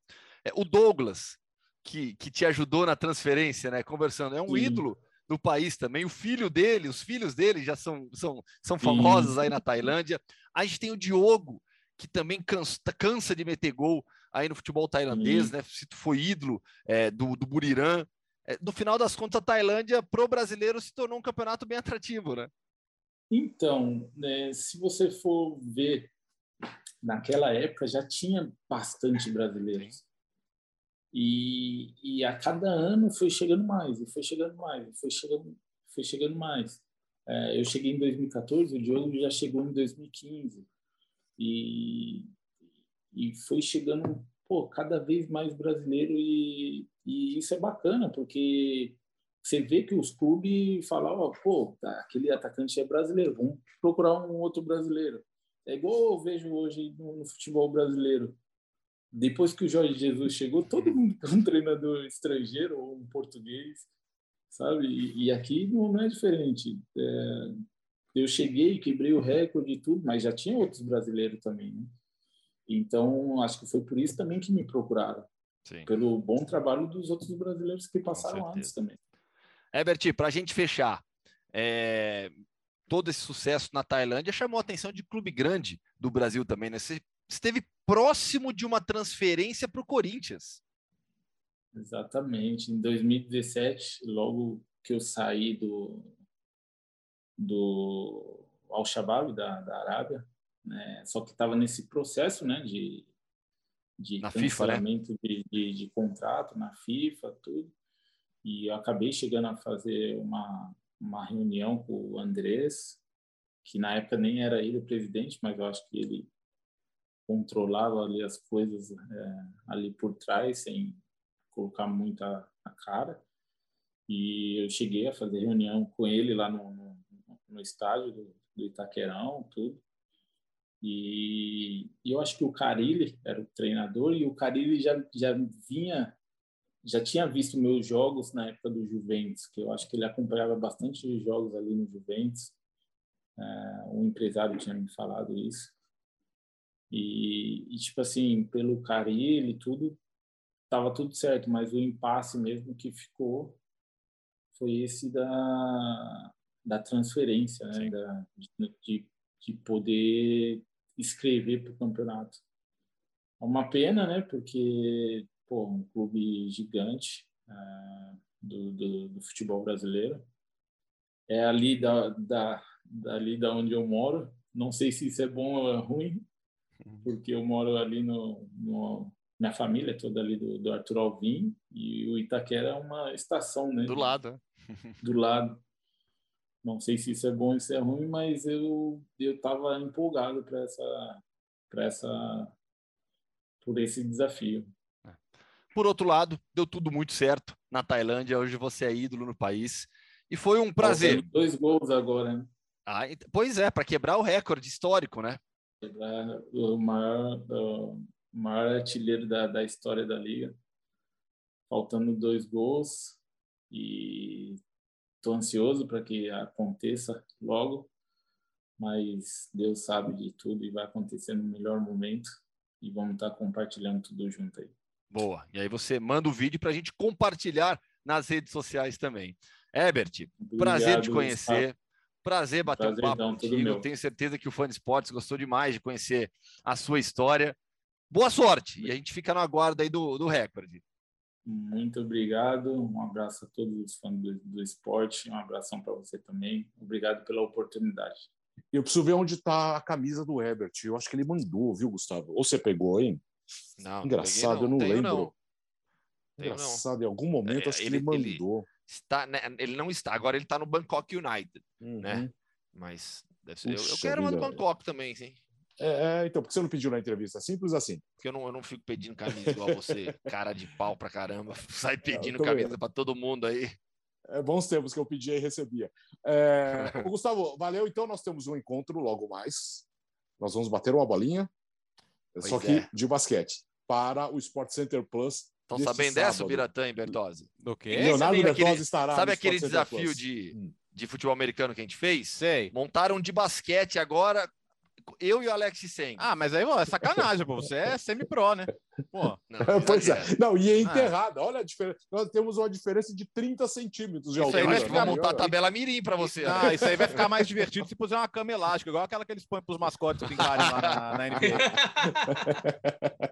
É, o Douglas, que, que te ajudou na transferência, né? conversando, é um Sim. ídolo do país também. O filho dele, os filhos dele já são, são, são famosos Sim. aí na Tailândia. A gente tem o Diogo, que também cansa, cansa de meter gol aí no futebol tailandês, Sim. né? Se tu foi ídolo é, do, do Buriram. É, no final das contas, a Tailândia, pro brasileiro, se tornou um campeonato bem atrativo, né? Então, né, se você for ver, naquela época já tinha bastante brasileiros. E, e a cada ano foi chegando mais, e foi chegando mais, e foi chegando, foi chegando mais. É, eu cheguei em 2014, o Diogo já chegou em 2015. E, e foi chegando pô, cada vez mais brasileiro, e, e isso é bacana, porque você vê que os clubes falam, ó, pô, tá, aquele atacante é brasileiro, vamos procurar um outro brasileiro. É igual eu vejo hoje no, no futebol brasileiro. Depois que o Jorge Jesus chegou, todo mundo é um treinador estrangeiro ou um português, sabe? E, e aqui não, não, é diferente. É, eu cheguei, quebrei o recorde e tudo, mas já tinha outros brasileiros também, né? Então, acho que foi por isso também que me procuraram. Sim. Pelo bom trabalho dos outros brasileiros que passaram antes também. Herbert, para a gente fechar, é, todo esse sucesso na Tailândia chamou a atenção de clube grande do Brasil também, né? Você esteve próximo de uma transferência para o Corinthians. Exatamente. Em 2017, logo que eu saí do, do Al-Shabaab, da, da Arábia, né? só que estava nesse processo né? de, de na FIFA, né? de, de, de contrato na FIFA, tudo e eu acabei chegando a fazer uma, uma reunião com o Andrés, que na época nem era ele o presidente, mas eu acho que ele controlava ali as coisas é, ali por trás, sem colocar muita a cara. E eu cheguei a fazer reunião com ele lá no, no, no estádio do, do Itaquerão, tudo. E, e, eu acho que o Carilli era o treinador e o Carilli já, já vinha, já tinha visto meus jogos na época do Juventus, que eu acho que ele acompanhava bastante jogos ali no Juventus. É, um empresário tinha me falado isso. E, e tipo assim, pelo Carilli e tudo, tava tudo certo, mas o impasse mesmo que ficou foi esse da, da transferência, né? Da, de, de poder escrever para o campeonato. É uma pena, né? Porque, pô, um clube gigante uh, do, do, do, futebol brasileiro. É ali da, da, dali da onde eu moro. Não sei se isso é bom ou é ruim. Porque eu moro ali no, no minha família é toda ali do, do Arthur Alvim e o Itaquera é uma estação, né? Do lado. Do lado. Não sei se isso é bom ou se é ruim, mas eu eu estava empolgado para essa para essa por esse desafio. Por outro lado, deu tudo muito certo na Tailândia. Hoje você é ídolo no país e foi um prazer. Dois gols agora, né? Ah, pois é, para quebrar o recorde histórico, né? O maior, o maior artilheiro da, da história da liga, faltando dois gols e Estou ansioso para que aconteça logo, mas Deus sabe de tudo e vai acontecer no melhor momento e vamos estar tá compartilhando tudo junto aí. Boa. E aí você manda o vídeo para a gente compartilhar nas redes sociais também. Herbert, Obrigado, prazer te conhecer. Prazer bater prazer, um papo então, contigo. Tenho certeza que o fã de esportes gostou demais de conhecer a sua história. Boa sorte! E a gente fica no aguardo aí do, do recorde. Muito obrigado. Um abraço a todos os fãs do, do esporte. Um abração para você também. Obrigado pela oportunidade. Eu preciso ver onde está a camisa do Herbert. Eu acho que ele mandou, viu, Gustavo? Ou você pegou, hein? Não, Engraçado, não. eu não Tenho, lembro. Não. Engraçado, em algum momento é, acho que ele, ele mandou. Ele, está, né, ele não está, agora ele está no Bangkok United, né? uhum. né? Mas ser, eu, eu, quero uma do Bangkok também, sim. É, é, então, por que você não pediu na entrevista? Simples assim. Porque eu não, eu não fico pedindo camisa igual você, cara de pau pra caramba. Sai pedindo camisa para todo mundo aí. É, bons tempos que eu pedia e recebia. É, Gustavo, valeu. Então, nós temos um encontro logo mais. Nós vamos bater uma bolinha, pois só que é. de basquete, para o Sport Center Plus. Estão sabendo sábado. dessa, Biratã e Bertozzi? Do quê? Leonardo Bertozzi aquele, estará Sabe aquele desafio de, de futebol americano que a gente fez? Sei. Montaram de basquete agora eu e o Alex Sen. Ah, mas aí, é sacanagem, pô. Você é semi-pro, né? Pô. Não, pois é. Não, e é enterrada. Ah. Olha a diferença. Nós temos uma diferença de 30 centímetros de Isso aí vai ficar montar a tabela mirim para você. Ah, né? isso aí vai ficar mais divertido se puser uma cama elástica, igual aquela que eles põem para os mascotes brincarem lá na, na NBA.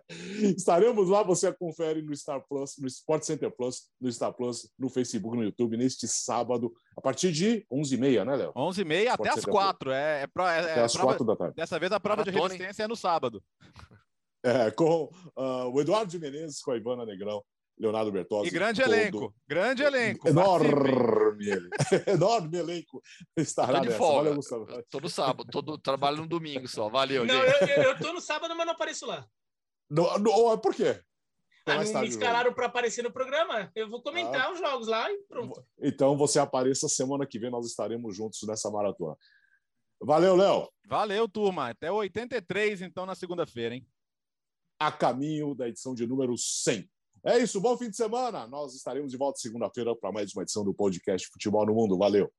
Estaremos lá, você confere no Star Plus, no Sport Center Plus, no Star Plus, no Facebook, no YouTube, neste sábado, a partir de 11h30, né, Léo? 11h30 até as 4. É, é, pro, é, até as 4 da tarde. Dessa vez a prova Maratona, de resistência hein? é no sábado. É, com uh, o Eduardo de Menezes, com a Ivana Negrão, Leonardo Bertozzi. E grande todo... elenco, grande elenco. Enorme enorme elenco. Estará tô de folga. Valeu, Todo sábado, todo trabalho no domingo só. Valeu, Não, eu, eu, eu tô no sábado, mas não apareço lá. No, no, por quê? Ah, não me escalaram para aparecer no programa. Eu vou comentar ah. os jogos lá e pronto. Então você apareça semana que vem, nós estaremos juntos nessa maratona. Valeu, Léo. Valeu, turma. Até 83, então, na segunda-feira, hein? A caminho da edição de número 100. É isso, bom fim de semana. Nós estaremos de volta segunda-feira para mais uma edição do podcast Futebol no Mundo. Valeu.